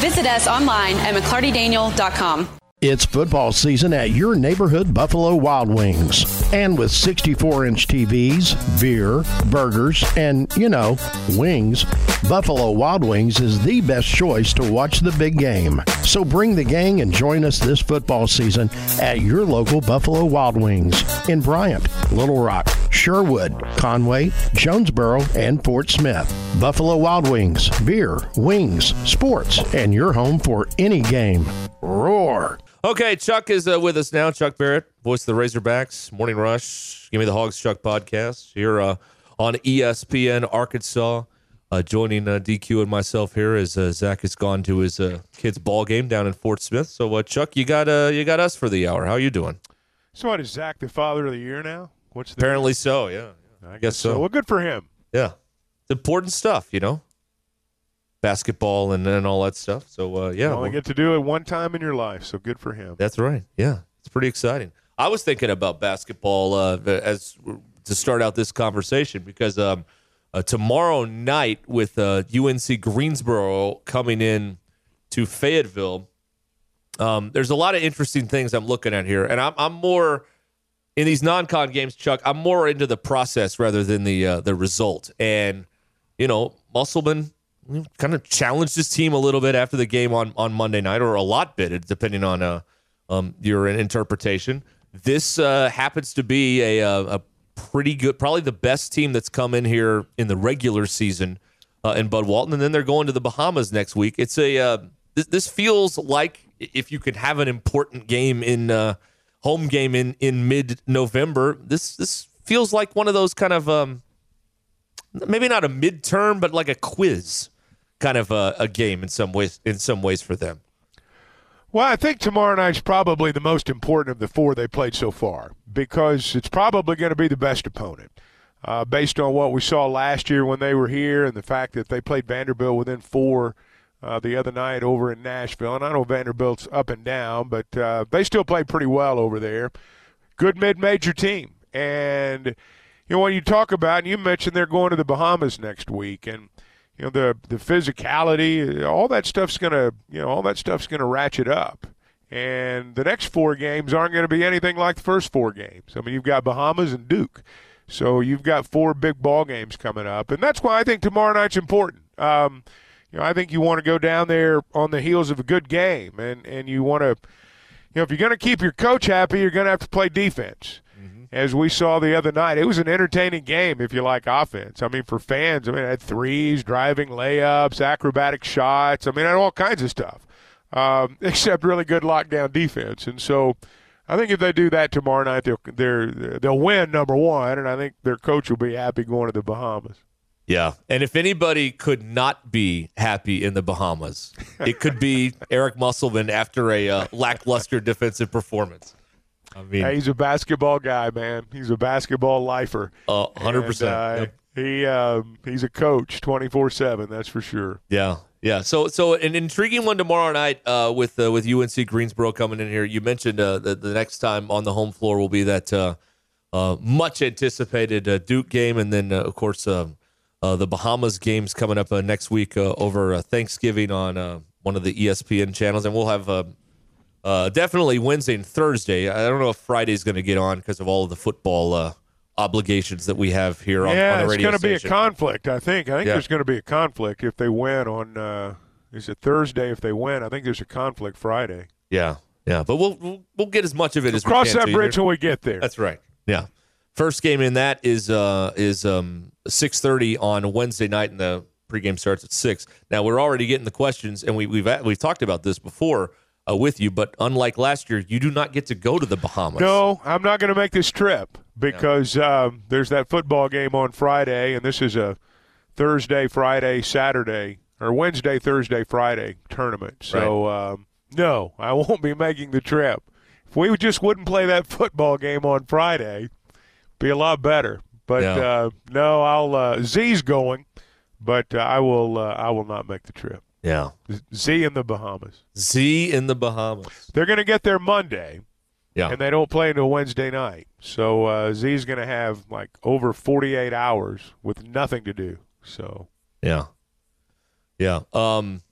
Visit us online at McLartyDaniel.com. It's football season at your neighborhood Buffalo Wild Wings. And with 64 inch TVs, beer, burgers, and, you know, wings, Buffalo Wild Wings is the best choice to watch the big game. So bring the gang and join us this football season at your local Buffalo Wild Wings in Bryant, Little Rock, Sherwood, Conway, Jonesboro, and Fort Smith. Buffalo Wild Wings, beer, wings, sports, and your home for any game. Roar! Okay, Chuck is uh, with us now. Chuck Barrett, voice of the Razorbacks, Morning Rush, Give Me the Hogs Chuck podcast here uh, on ESPN Arkansas. Uh, joining uh, DQ and myself here as uh, Zach has gone to his uh, kids' ball game down in Fort Smith. So, uh, Chuck, you got uh, you got us for the hour. How are you doing? So what is Zach the father of the year now? What's Apparently so. Yeah, I guess so. Well, good for him. yeah. it's important stuff, you know, basketball and, and all that stuff. So uh, yeah, You only get to do it one time in your life, so good for him. that's right. Yeah, it's pretty exciting. I was thinking about basketball uh, as to start out this conversation because um, uh, tomorrow night with uh, UNC Greensboro coming in to Fayetteville, um, there's a lot of interesting things I'm looking at here, and I'm, I'm more in these non-con games, Chuck. I'm more into the process rather than the uh, the result. And you know, Musselman kind of challenged his team a little bit after the game on on Monday night, or a lot bit, depending on uh, um, your interpretation. This uh, happens to be a, a, a pretty good, probably the best team that's come in here in the regular season uh, in Bud Walton, and then they're going to the Bahamas next week. It's a uh, this, this feels like if you could have an important game in uh, home game in in mid November. This this feels like one of those kind of um, maybe not a midterm, but like a quiz kind of a, a game in some ways in some ways for them. Well, I think tomorrow night's probably the most important of the four they played so far because it's probably going to be the best opponent. Uh, based on what we saw last year when they were here and the fact that they played Vanderbilt within four uh, the other night over in Nashville. And I know Vanderbilt's up and down, but uh, they still played pretty well over there. Good mid major team. And, you know, when you talk about, and you mentioned they're going to the Bahamas next week, and, you know, the, the physicality, all that stuff's going to, you know, all that stuff's going to ratchet up. And the next four games aren't going to be anything like the first four games. I mean, you've got Bahamas and Duke. So you've got four big ball games coming up. And that's why I think tomorrow night's important. Um, you know, I think you want to go down there on the heels of a good game, and and you want to, you know, if you're going to keep your coach happy, you're going to have to play defense. As we saw the other night, it was an entertaining game if you like offense. I mean, for fans, I mean, it had threes, driving layups, acrobatic shots. I mean, had all kinds of stuff, um, [laughs] except really good lockdown defense. And so, I think if they do that tomorrow night, they'll they're, they'll win number one, and I think their coach will be happy going to the Bahamas. Yeah. And if anybody could not be happy in the Bahamas, it could be [laughs] Eric Musselman after a uh, lackluster defensive performance. I mean, Hey, he's a basketball guy, man. He's a basketball lifer. uh, 100%. And, uh, Yep. He um, he's a coach twenty four seven. That's for sure. Yeah, yeah. So, so an intriguing one tomorrow night uh, with uh, with UNC Greensboro coming in here. You mentioned uh, that the next time on the home floor will be that uh, uh, much anticipated uh, Duke game, and then uh, of course um uh, the Bahamas games coming up uh, next week uh, over uh, Thanksgiving on uh, one of the ESPN channels, and we'll have. Uh, uh, definitely Wednesday and Thursday. I don't know if Friday's going to get on because of all of the football uh, obligations that we have here on, yeah, on the it's going to be a conflict. I think. I think Yeah. there's going to be a conflict if they win on. Uh, is it Thursday? If they win, I think there's a conflict Friday. Yeah, yeah, but we'll we'll, we'll get as much of it as we Cross that bridge when we get there. That's right. Yeah, first game in that is uh is um six thirty on Wednesday night, and the pregame starts at six. Now we're already getting the questions, and we, we've we've talked about this before uh, with you, but unlike last year, you do not get to go to the Bahamas. No, I'm not going to make this trip because um, there's that football game on Friday, and this is a Thursday, Friday, Saturday, or Wednesday, Thursday, Friday tournament. So, um, no, I won't be making the trip. If we just wouldn't play that football game on Friday, be a lot better. But Yeah. uh, no, I'll uh, Z's going, but uh, I will uh, I will not make the trip. Yeah, Z in the Bahamas. Z in the Bahamas. They're going to get there Monday. Yeah. And they don't play until Wednesday night. So uh, Z's going to have like over 48 hours with nothing to do. So Yeah, yeah. Um,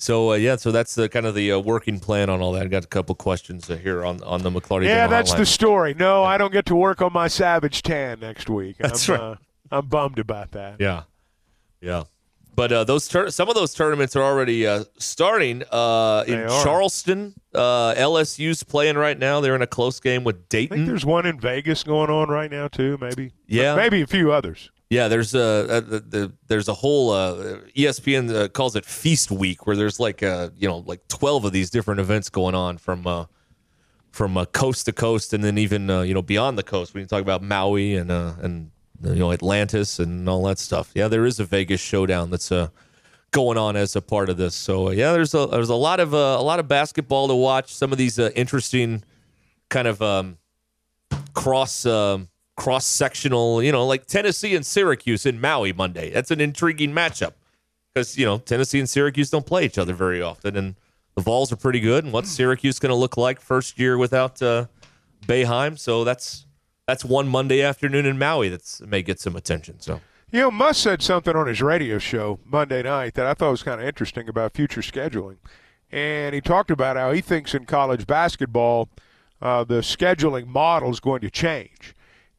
so uh, yeah, so that's the kind of the uh, working plan on all that. I got a couple questions uh, here on on the McLarty. yeah, that's Hotline. the story. No, I don't get to work on my Savage Tan next week. [laughs] That's I'm, right. Uh, I'm bummed about that. Yeah, yeah. But uh, those tur- some of those tournaments are already uh, starting uh, in are. Charleston. Uh, LSU's playing right now. They're in a close game with I think Dayton. there's one in Vegas going on right now too. Maybe. Yeah. Maybe a few others. Yeah, there's a, a the, the, there's a whole uh, ESPN uh, calls it Feast Week, where there's like uh, you know like twelve of these different events going on from uh, from uh, coast to coast, and then even uh, you know beyond the coast. When you talk about Maui and uh, and you know Atlantis and all that stuff. Yeah, there is a Vegas showdown that's uh, going on as a part of this. So uh, yeah, there's a there's a lot of uh, a lot of basketball to watch. Some of these interesting kind of um, cross um, cross sectional, you know, like Tennessee and Syracuse in Maui Monday. That's an intriguing matchup because, you know, Tennessee and Syracuse don't play each other very often. And the Vols are pretty good. And what's Syracuse going to look like first year without uh, Boeheim? So that's that's one Monday afternoon in Maui that may get some attention. So. You know, Muss said something on his radio show Monday night that I thought was kind of interesting about future scheduling. And he talked about how he thinks in college basketball, uh, the scheduling model is going to change.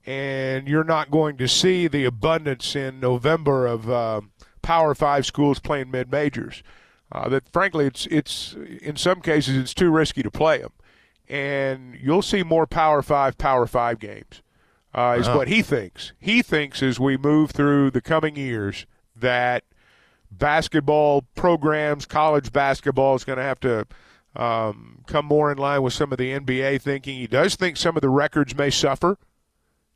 And you're not going to see the abundance in November of uh, Power Five schools playing mid majors. Uh, that frankly, it's it's in some cases it's too risky to play them, and you'll see more Power Five Power Five games uh, is what he thinks. He thinks as we move through the coming years that basketball programs, college basketball, is going to have to um, come more in line with some of the NBA thinking. He does think some of the records may suffer.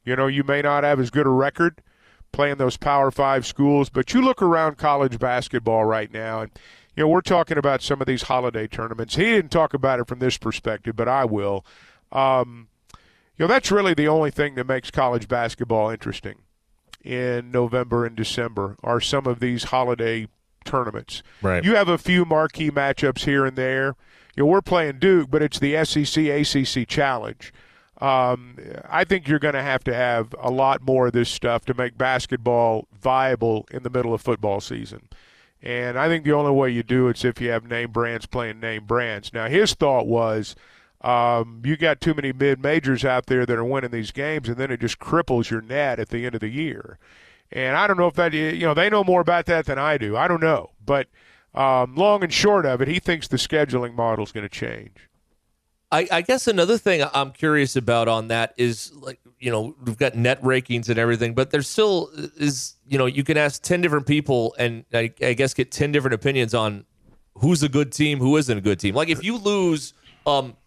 You know, you may not have as good a record playing those Power Five schools, but you look around college basketball right now, and you know we're talking about some of these holiday tournaments. He didn't talk about it from this perspective, but I will. Um, you know, that's really the only thing that makes college basketball interesting in November and December are some of these holiday tournaments. Right. You have a few marquee matchups here and there. You know, we're playing Duke, but it's the SEC ACC Challenge. Um, I think you're going to have to have a lot more of this stuff to make basketball viable in the middle of football season. And I think the only way you do it is if you have name brands playing name brands. Now, his thought was – um, you got too many mid majors out there that are winning these games, and then it just cripples your net at the end of the year. And I don't know if that, you know, they know more about that than I do. I don't know. But um, long and short of it, he thinks the scheduling model is going to change. I, I, guess another thing I'm curious about on that is like, you know, we've got net rankings and everything, but there's still is, you know, you can ask 10 different people and I, I guess get 10 different opinions on who's a good team, who isn't a good team. Like if you lose, um,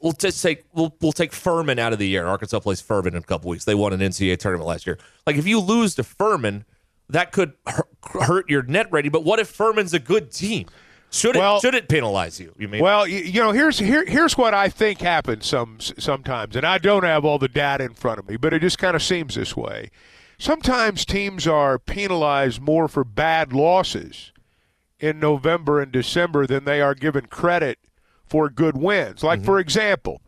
we'll just take we'll we'll take Furman out of the year. Arkansas plays Furman in a couple weeks. They won an NCAA tournament last year. Like if you lose to Furman, that could hurt your net rating. But what if Furman's a good team? Should it well, should it penalize you? You mean? Well, you, you know, here's here here's what I think happens some sometimes, and I don't have all the data in front of me, but it just kind of seems this way. Sometimes teams are penalized more for bad losses in November and December than they are given credit for good wins. Like, mm-hmm. for example,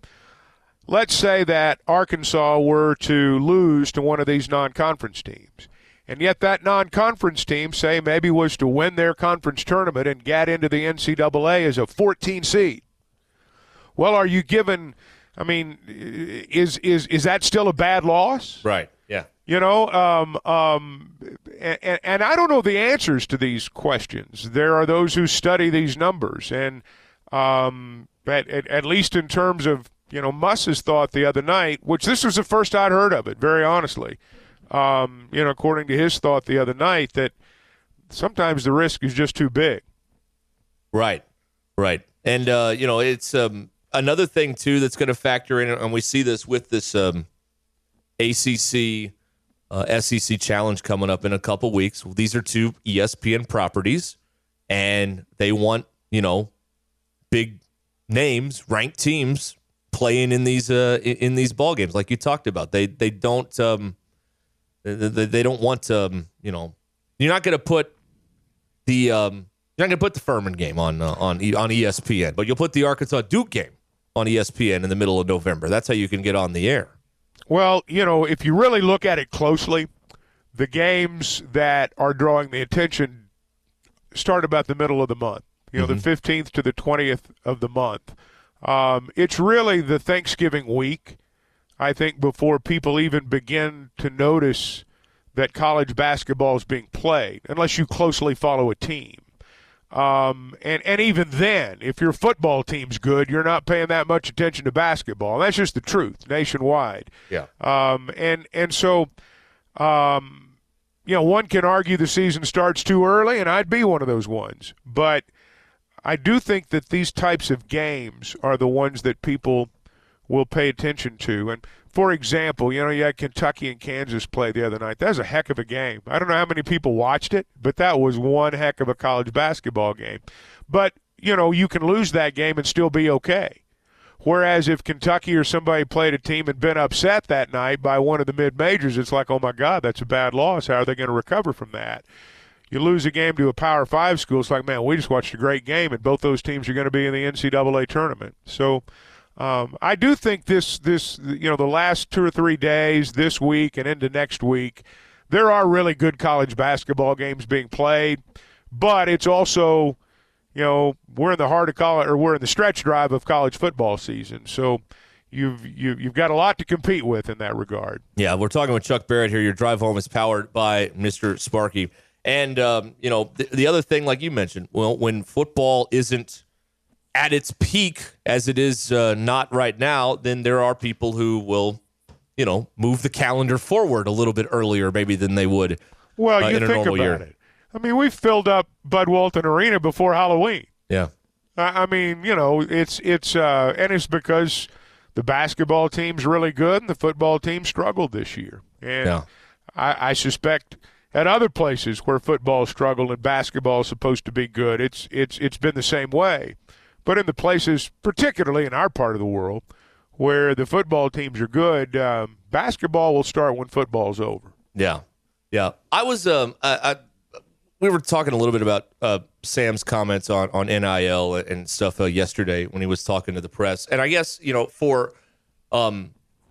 let's say that Arkansas were to lose to one of these non conference teams. And yet, that non conference team, say, maybe was to win their conference tournament and get into the NCAA as a 14 seed. Well, are you given, I mean, is, is, is that still a bad loss? Right, yeah. You know, um, um, and, and I don't know the answers to these questions. There are those who study these numbers, and um, at, at, at least in terms of you know Muss's thought the other night, which this was the first I'd heard of it, very honestly. Um, you know, according to his thought the other night, that sometimes the risk is just too big. Right, right, and uh, you know, it's um, another thing too that's going to factor in, and we see this with this um, ACC uh, SEC challenge coming up in a couple weeks. These are two ESPN properties, and they want you know big names, ranked teams playing in these uh, in these ball games, like you talked about. They they don't um, they, they don't want um, you know you're not going to put the um, you're not going to put the Furman game on uh, on on ESPN, but you'll put the Arkansas Duke game on ESPN in the middle of November. That's how you can get on the air. Well, you know, if you really look at it closely, the games that are drawing the attention start about the middle of the month you know, mm-hmm. the 15th to the 20th of the month. Um, it's really the Thanksgiving week, I think, before people even begin to notice that college basketball is being played, unless you closely follow a team. Um, and, and even then, if your football team's good, you're not paying that much attention to basketball. And that's just the truth nationwide. Yeah. Um, and, and so, um, you know, one can argue the season starts too early, and I'd be one of those ones. But – I do think that these types of games are the ones that people will pay attention to. And for example, you know, you had Kentucky and Kansas play the other night. That was a heck of a game. I don't know how many people watched it, but that was one heck of a college basketball game. But, you know, you can lose that game and still be okay. Whereas if Kentucky or somebody played a team and been upset that night by one of the mid majors, it's like, oh my God, that's a bad loss. How are they going to recover from that? You lose a game to a Power Five school, it's like, man, we just watched a great game, and both those teams are going to be in the NCAA tournament. So um, I do think this, this, you know, the last two or three days, this week and into next week, there are really good college basketball games being played, but it's also, you know, we're in the heart of college, or we're in the stretch drive of college football season. So you've you, you've got a lot to compete with in that regard. Yeah, we're talking with Chuck Barrett here. Your drive home is powered by Mr. Sparky. And um, you know the, the other thing, like you mentioned, well, when football isn't at its peak as it is uh, not right now, then there are people who will, you know, move the calendar forward a little bit earlier, maybe than they would. Well, uh, you in a think normal about year. it. I mean, we filled up Bud Walton Arena before Halloween. Yeah, I I mean, you know, it's it's uh, and it's because the basketball team's really good and the football team struggled this year. And Yeah. I, I suspect at other places where football struggled and basketball is supposed to be good, it's it's it's been the same way. But in the places, particularly in our part of the world, where the football teams are good, um, basketball will start when football's over. Yeah, yeah. I was um, I, I we were talking a little bit about uh, Sam's comments on on NIL and stuff uh, yesterday when he was talking to the press, and I guess you know for um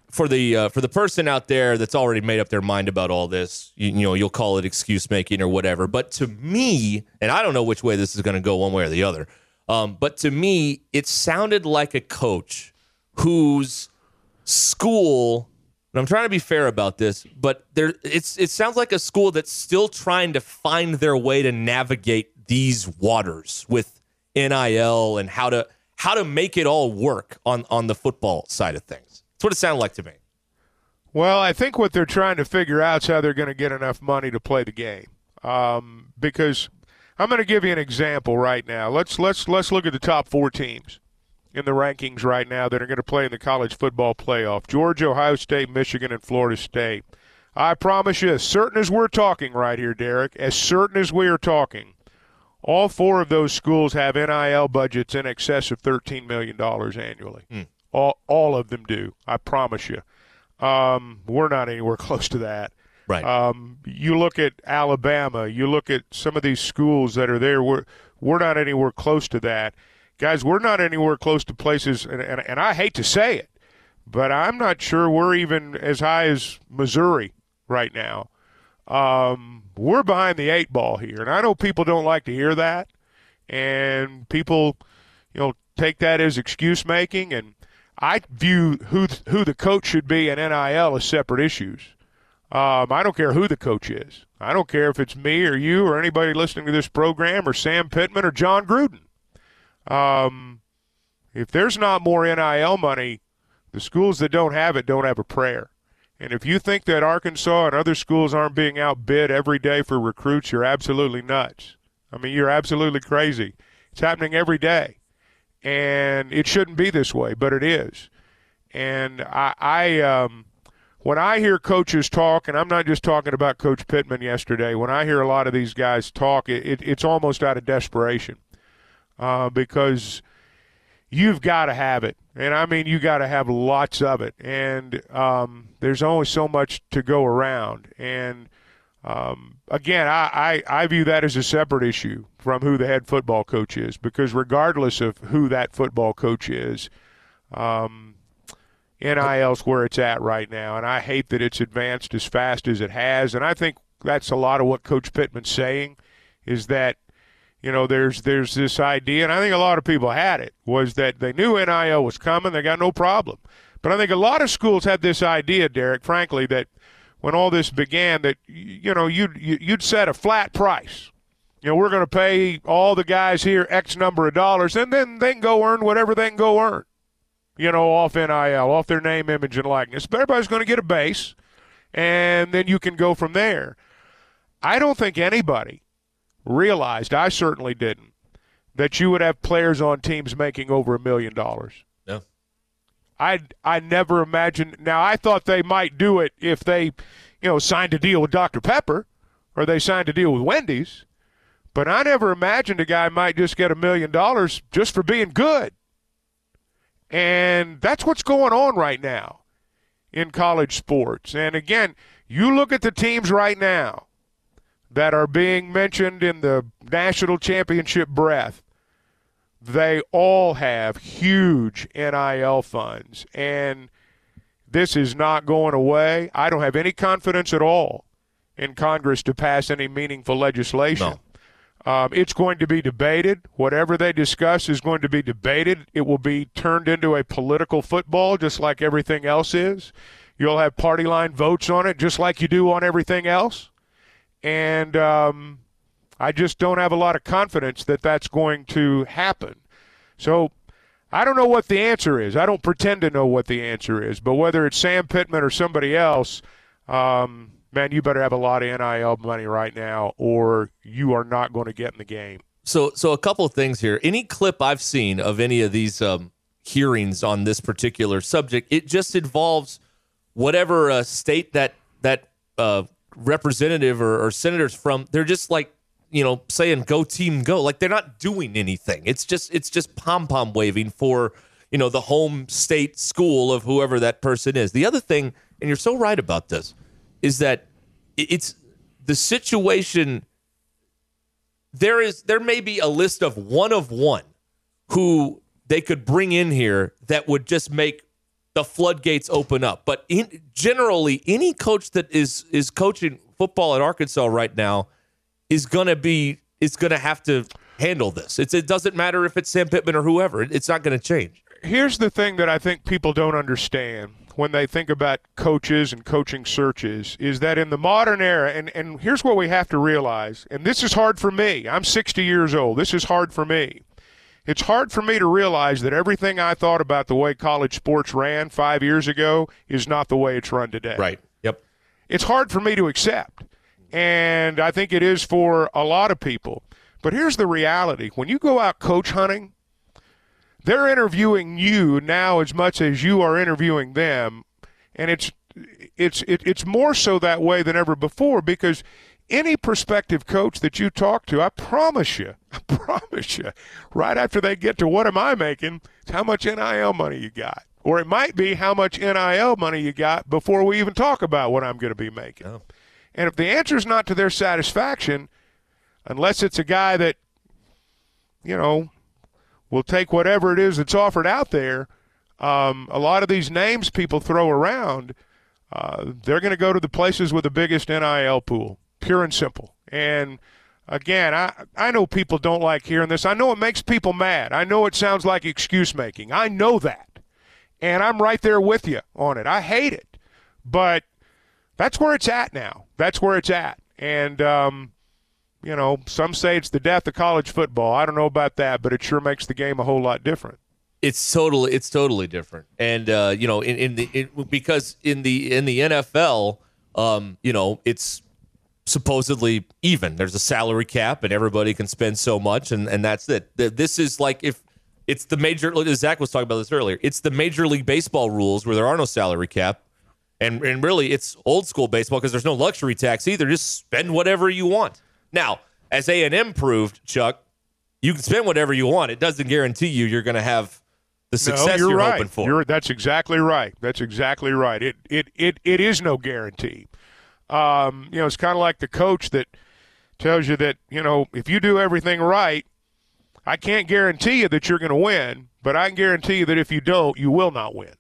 for the uh, for the person out there that's already made up their mind about all this, you, you know, you'll call it excuse making or whatever. But to me, and I don't know which way this is going to go, one way or the other. Um, but to me, it sounded like a coach whose school and I'm trying to be fair about this, but there it's it sounds like a school that's still trying to find their way to navigate these waters with NIL and how to how to make it all work on on the football side of things. That's what it sounded like to me. Well, I think what they're trying to figure out is how they're going to get enough money to play the game. Um, because I'm going to give you an example right now. Let's let's let's look at the top four teams in the rankings right now that are going to play in the college football playoff: Georgia, Ohio State, Michigan, and Florida State. I promise you, as certain as we're talking right here, Derek, as certain as we are talking, all four of those schools have NIL budgets in excess of $13 million annually. All, all of them do. I promise you. Um, we're not anywhere [laughs] close to that. Right. Um, you look at Alabama. You look at some of these schools that are there. We're we're not anywhere close to that, guys. We're not anywhere close to places. And, and, and I hate to say it, but I'm not sure we're even as high as Missouri right now. Um, we're behind the eight ball here, and I know people don't like to hear that, and people, you know, take that as excuse making. And I view who who the coach should be in NIL as separate issues. Um, I don't care who the coach is. I don't care if it's me or you or anybody listening to this program or Sam Pittman or Jon Gruden. Um, if there's not more NIL money, the schools that don't have it don't have a prayer. And if you think that Arkansas and other schools aren't being outbid every day for recruits, you're absolutely nuts. I mean, you're absolutely crazy. It's happening every day. And it shouldn't be this way, but it is. And I, I um, when I hear coaches talk, and I'm not just talking about Coach Pittman yesterday, when I hear a lot of these guys talk, it, it, it's almost out of desperation uh, because you've got to have it. And I mean, you got to have lots of it. And um, there's only so much to go around. And um, again, I, I, I view that as a separate issue from who the head football coach is because regardless of who that football coach is, um, NIL's where it's at right now. And I hate that it's advanced as fast as it has. And I think that's a lot of what Coach Pittman's saying is that you know, there's there's this idea, and I think a lot of people had it, was that they knew NIL was coming, they got no problem. But I think a lot of schools had this idea, Derek, frankly, that when all this began, that you know you'd you'd set a flat price. You know, we're going to pay all the guys here X number of dollars, and then they can go earn whatever they can go earn. You know, off NIL, off their name, image, and likeness. But everybody's going to get a base, and then you can go from there. I don't think anybody realized, I certainly didn't, that you would have players on teams making over a million dollars. No. I I never imagined. Now I thought they might do it if they, you know, signed a deal with Dr Pepper, or they signed a deal with Wendy's, but I never imagined a guy might just get a million dollars just for being good. And that's what's going on right now in college sports. And again, you look at the teams right now that are being mentioned in the national championship breath. They all have huge NIL funds. And this is not going away. I don't have any confidence at all in Congress to pass any meaningful legislation. No. Um, it's going to be debated. Whatever they discuss is going to be debated. It will be turned into a political football, just like everything else is. You'll have party line votes on it, just like you do on everything else. And um, I just don't have a lot of confidence that that's going to happen. So I don't know what the answer is. I don't pretend to know what the answer is. But whether it's Sam Pittman or somebody else, um, man, you better have a lot of NIL money right now, or you are not going to get in the game. So, so a couple of things here. Any clip I've seen of any of these um, hearings on this particular subject, it just involves whatever uh, state that that uh, representative or, or senators from. They're just like you know saying "Go team, go!" Like they're not doing anything. It's just it's just pom pom waving for you know the home state school of whoever that person is. The other thing, and you're so right about this, is that it's the situation there is there may be a list of one of one who they could bring in here that would just make the floodgates open up. But in, generally, any coach that is is coaching football at Arkansas right now is going to be is going to have to handle this. It's, it doesn't matter if it's Sam Pittman or whoever. It, it's not going to change. Here's the thing that I think people don't understand when they think about coaches and coaching searches is that in the modern era, and, and here's what we have to realize, and this is hard for me. I'm 60 years old. This is hard for me. It's hard for me to realize that everything I thought about the way college sports ran five years ago is not the way it's run today. Right. Yep. It's hard for me to accept. And I think it is for a lot of people. But here's the reality when you go out coach hunting, they're interviewing you now as much as you are interviewing them. And it's it's it, it's more so that way than ever before because any prospective coach that you talk to, I promise you, [laughs] I promise you, right after they get to what am I making, it's how much NIL money you got. Or it might be how much NIL money you got before we even talk about what I'm going to be making. Oh. And if the answer is not to their satisfaction, unless it's a guy that, you know, will take whatever it is that's offered out there, um, a lot of these names people throw around, uh, they're going to go to the places with the biggest NIL pool pure and simple. And again, I, I know people don't like hearing this. I know it makes people mad. I know it sounds like excuse making. I know that. And I'm right there with you on it. I hate it. But that's where it's at now. That's where it's at. And, um, you know, some say it's the death of college football. I don't know about that, but it sure makes the game a whole lot different. It's totally it's totally different, and uh, you know, in, in the because in the in the NFL, um, you know, it's supposedly even. There's a salary cap, and everybody can spend so much, and, and that's it. This is like if it's the major. Zach was talking about this earlier. It's the Major League Baseball rules where there are no salary cap, and and really it's old school baseball because there's no luxury tax either. Just spend whatever you want. Now, as A and M proved, Chuck, you can spend whatever you want. It doesn't guarantee you you're going to have the success no, you're, you're right. hoping for. You're, that's exactly right. That's exactly right. It it it, it is no guarantee. Um, you know, it's kind of like the coach that tells you that, you know, if you do everything right, I can't guarantee you that you're going to win, but I can guarantee you that if you don't, you will not win.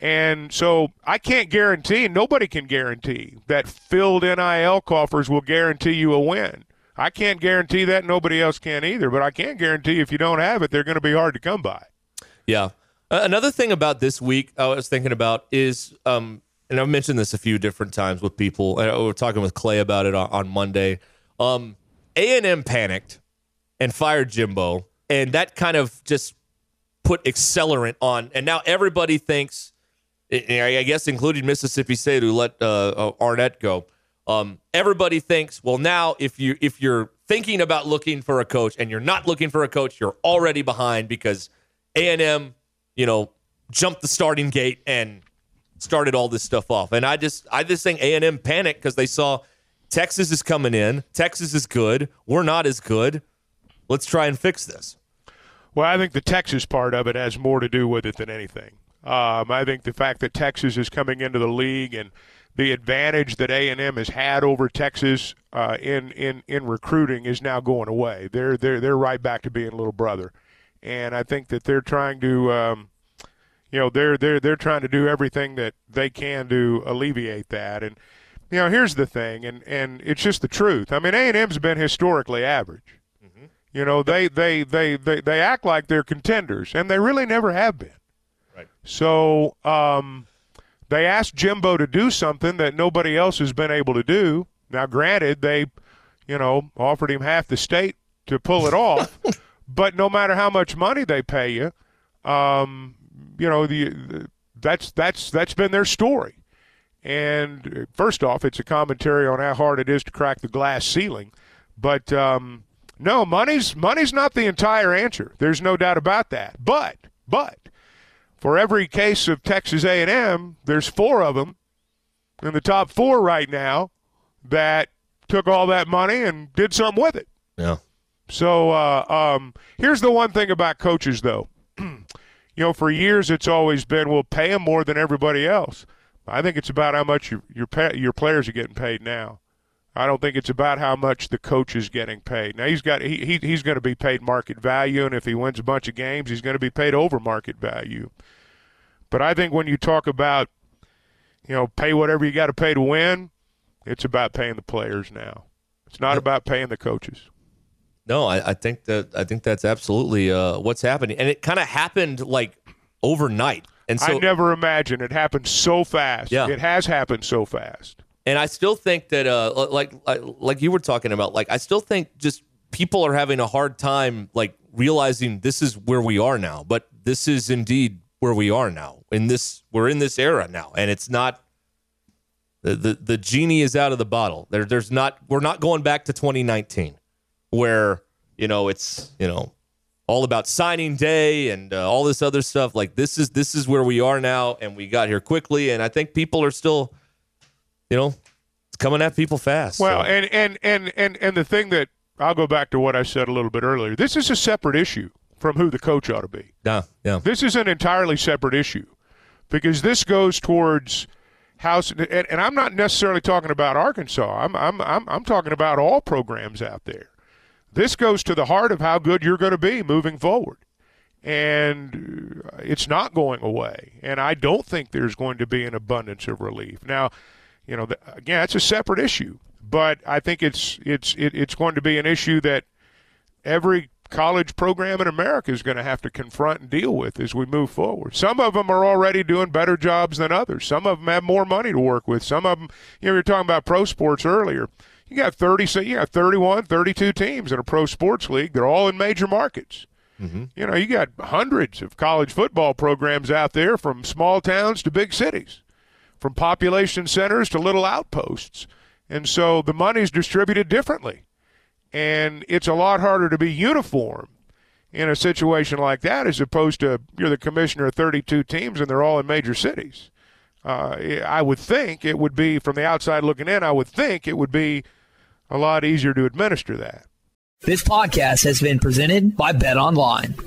And so I can't guarantee, nobody can guarantee that filled NIL coffers will guarantee you a win. I can't guarantee that. Nobody else can either. But I can guarantee if you don't have it, they're going to be hard to come by. Yeah. Another thing about this week I was thinking about is um, and I've mentioned this a few different times with people. we were talking with Clay about it on, on Monday. Um, A&M panicked and fired Jimbo, and that kind of just put accelerant on. And now everybody thinks, I guess, including Mississippi State, who let uh, uh, Arnett go. Um, everybody thinks, well, now if you if you're thinking about looking for a coach and you're not looking for a coach, you're already behind because A&M, you know, jumped the starting gate and started all this stuff off. And I just I just think A and M panicked because they saw Texas is coming in. Texas is good. We're not as good. Let's try and fix this. Well, I think the Texas part of it has more to do with it than anything. Um, I think the fact that Texas is coming into the league and the advantage that A&M has had over Texas uh, in, in, in recruiting is now going away. They're, they're, they're right back to being little brother. And I think that they're trying to, um, you know, they're, they're, they're trying to do everything that they can to alleviate that. And, you know, here's the thing, and, and it's just the truth. I mean, A&M's been historically average. You know, they, they, they, they, they act like they're contenders, and they really never have been. Right. So um, they asked Jimbo to do something that nobody else has been able to do. Now, granted, they, you know, offered him half the state to pull it off, [laughs] but no matter how much money they pay you, um, you know, the, the that's that's that's been their story. And first off, it's a commentary on how hard it is to crack the glass ceiling, but. Um, no, money's money's not the entire answer. There's no doubt about that. But but for every case of Texas A&M, there's four of them in the top four right now that took all that money and did something with it. Yeah. So uh, um, here's the one thing about coaches, though. [clears throat] you know, for years it's always been, we'll pay them more than everybody else. I think it's about how much your your, your players are getting paid now. I don't think it's about how much the coach is getting paid. Now he's got he, he he's going to be paid market value, and if he wins a bunch of games, he's going to be paid over market value. But I think when you talk about, you know, pay whatever you got to pay to win, it's about paying the players now. It's not about paying the coaches. No, I, I think that I think that's absolutely uh, what's happening, and it kind of happened like overnight. And so I never imagined it happened so fast. Yeah. it has happened so fast. And I still think that, uh, like, like you were talking about, like, I still think just people are having a hard time, like, realizing this is where we are now. But this is indeed where we are now. In this, we're in this era now, and it's not. The, the, the genie is out of the bottle. There, there's not. We're not going back to 2019, where you know it's you know all about signing day and uh, all this other stuff. Like this is this is where we are now, and we got here quickly. And I think people are still you know, it's coming at people fast. Well, so. and, and and and and the thing that I'll go back to what I said a little bit earlier. This is a separate issue from who the coach ought to be. Yeah, yeah. This is an entirely separate issue because this goes towards how. And, and I'm not necessarily talking about Arkansas. I'm I'm I'm I'm talking about all programs out there. This goes to the heart of how good you're going to be moving forward. And it's not going away. And I don't think there's going to be an abundance of relief. Now, you know, the, again, it's a separate issue, but I think it's it's it, it's going to be an issue that every college program in America is going to have to confront and deal with as we move forward. Some of them are already doing better jobs than others. Some of them have more money to work with. Some of them, you know, were talking about pro sports earlier. You got 30, so you got 31, 32 teams in a pro sports league. They're all in major markets. Mm-hmm. You know, you got hundreds of college football programs out there from small towns to big cities from population centers to little outposts. And so the money's distributed differently. And it's a lot harder to be uniform in a situation like that as opposed to you're the commissioner of 32 teams and they're all in major cities. Uh, I would think it would be, from the outside looking in, I would think it would be a lot easier to administer that. This podcast has been presented by BetOnline.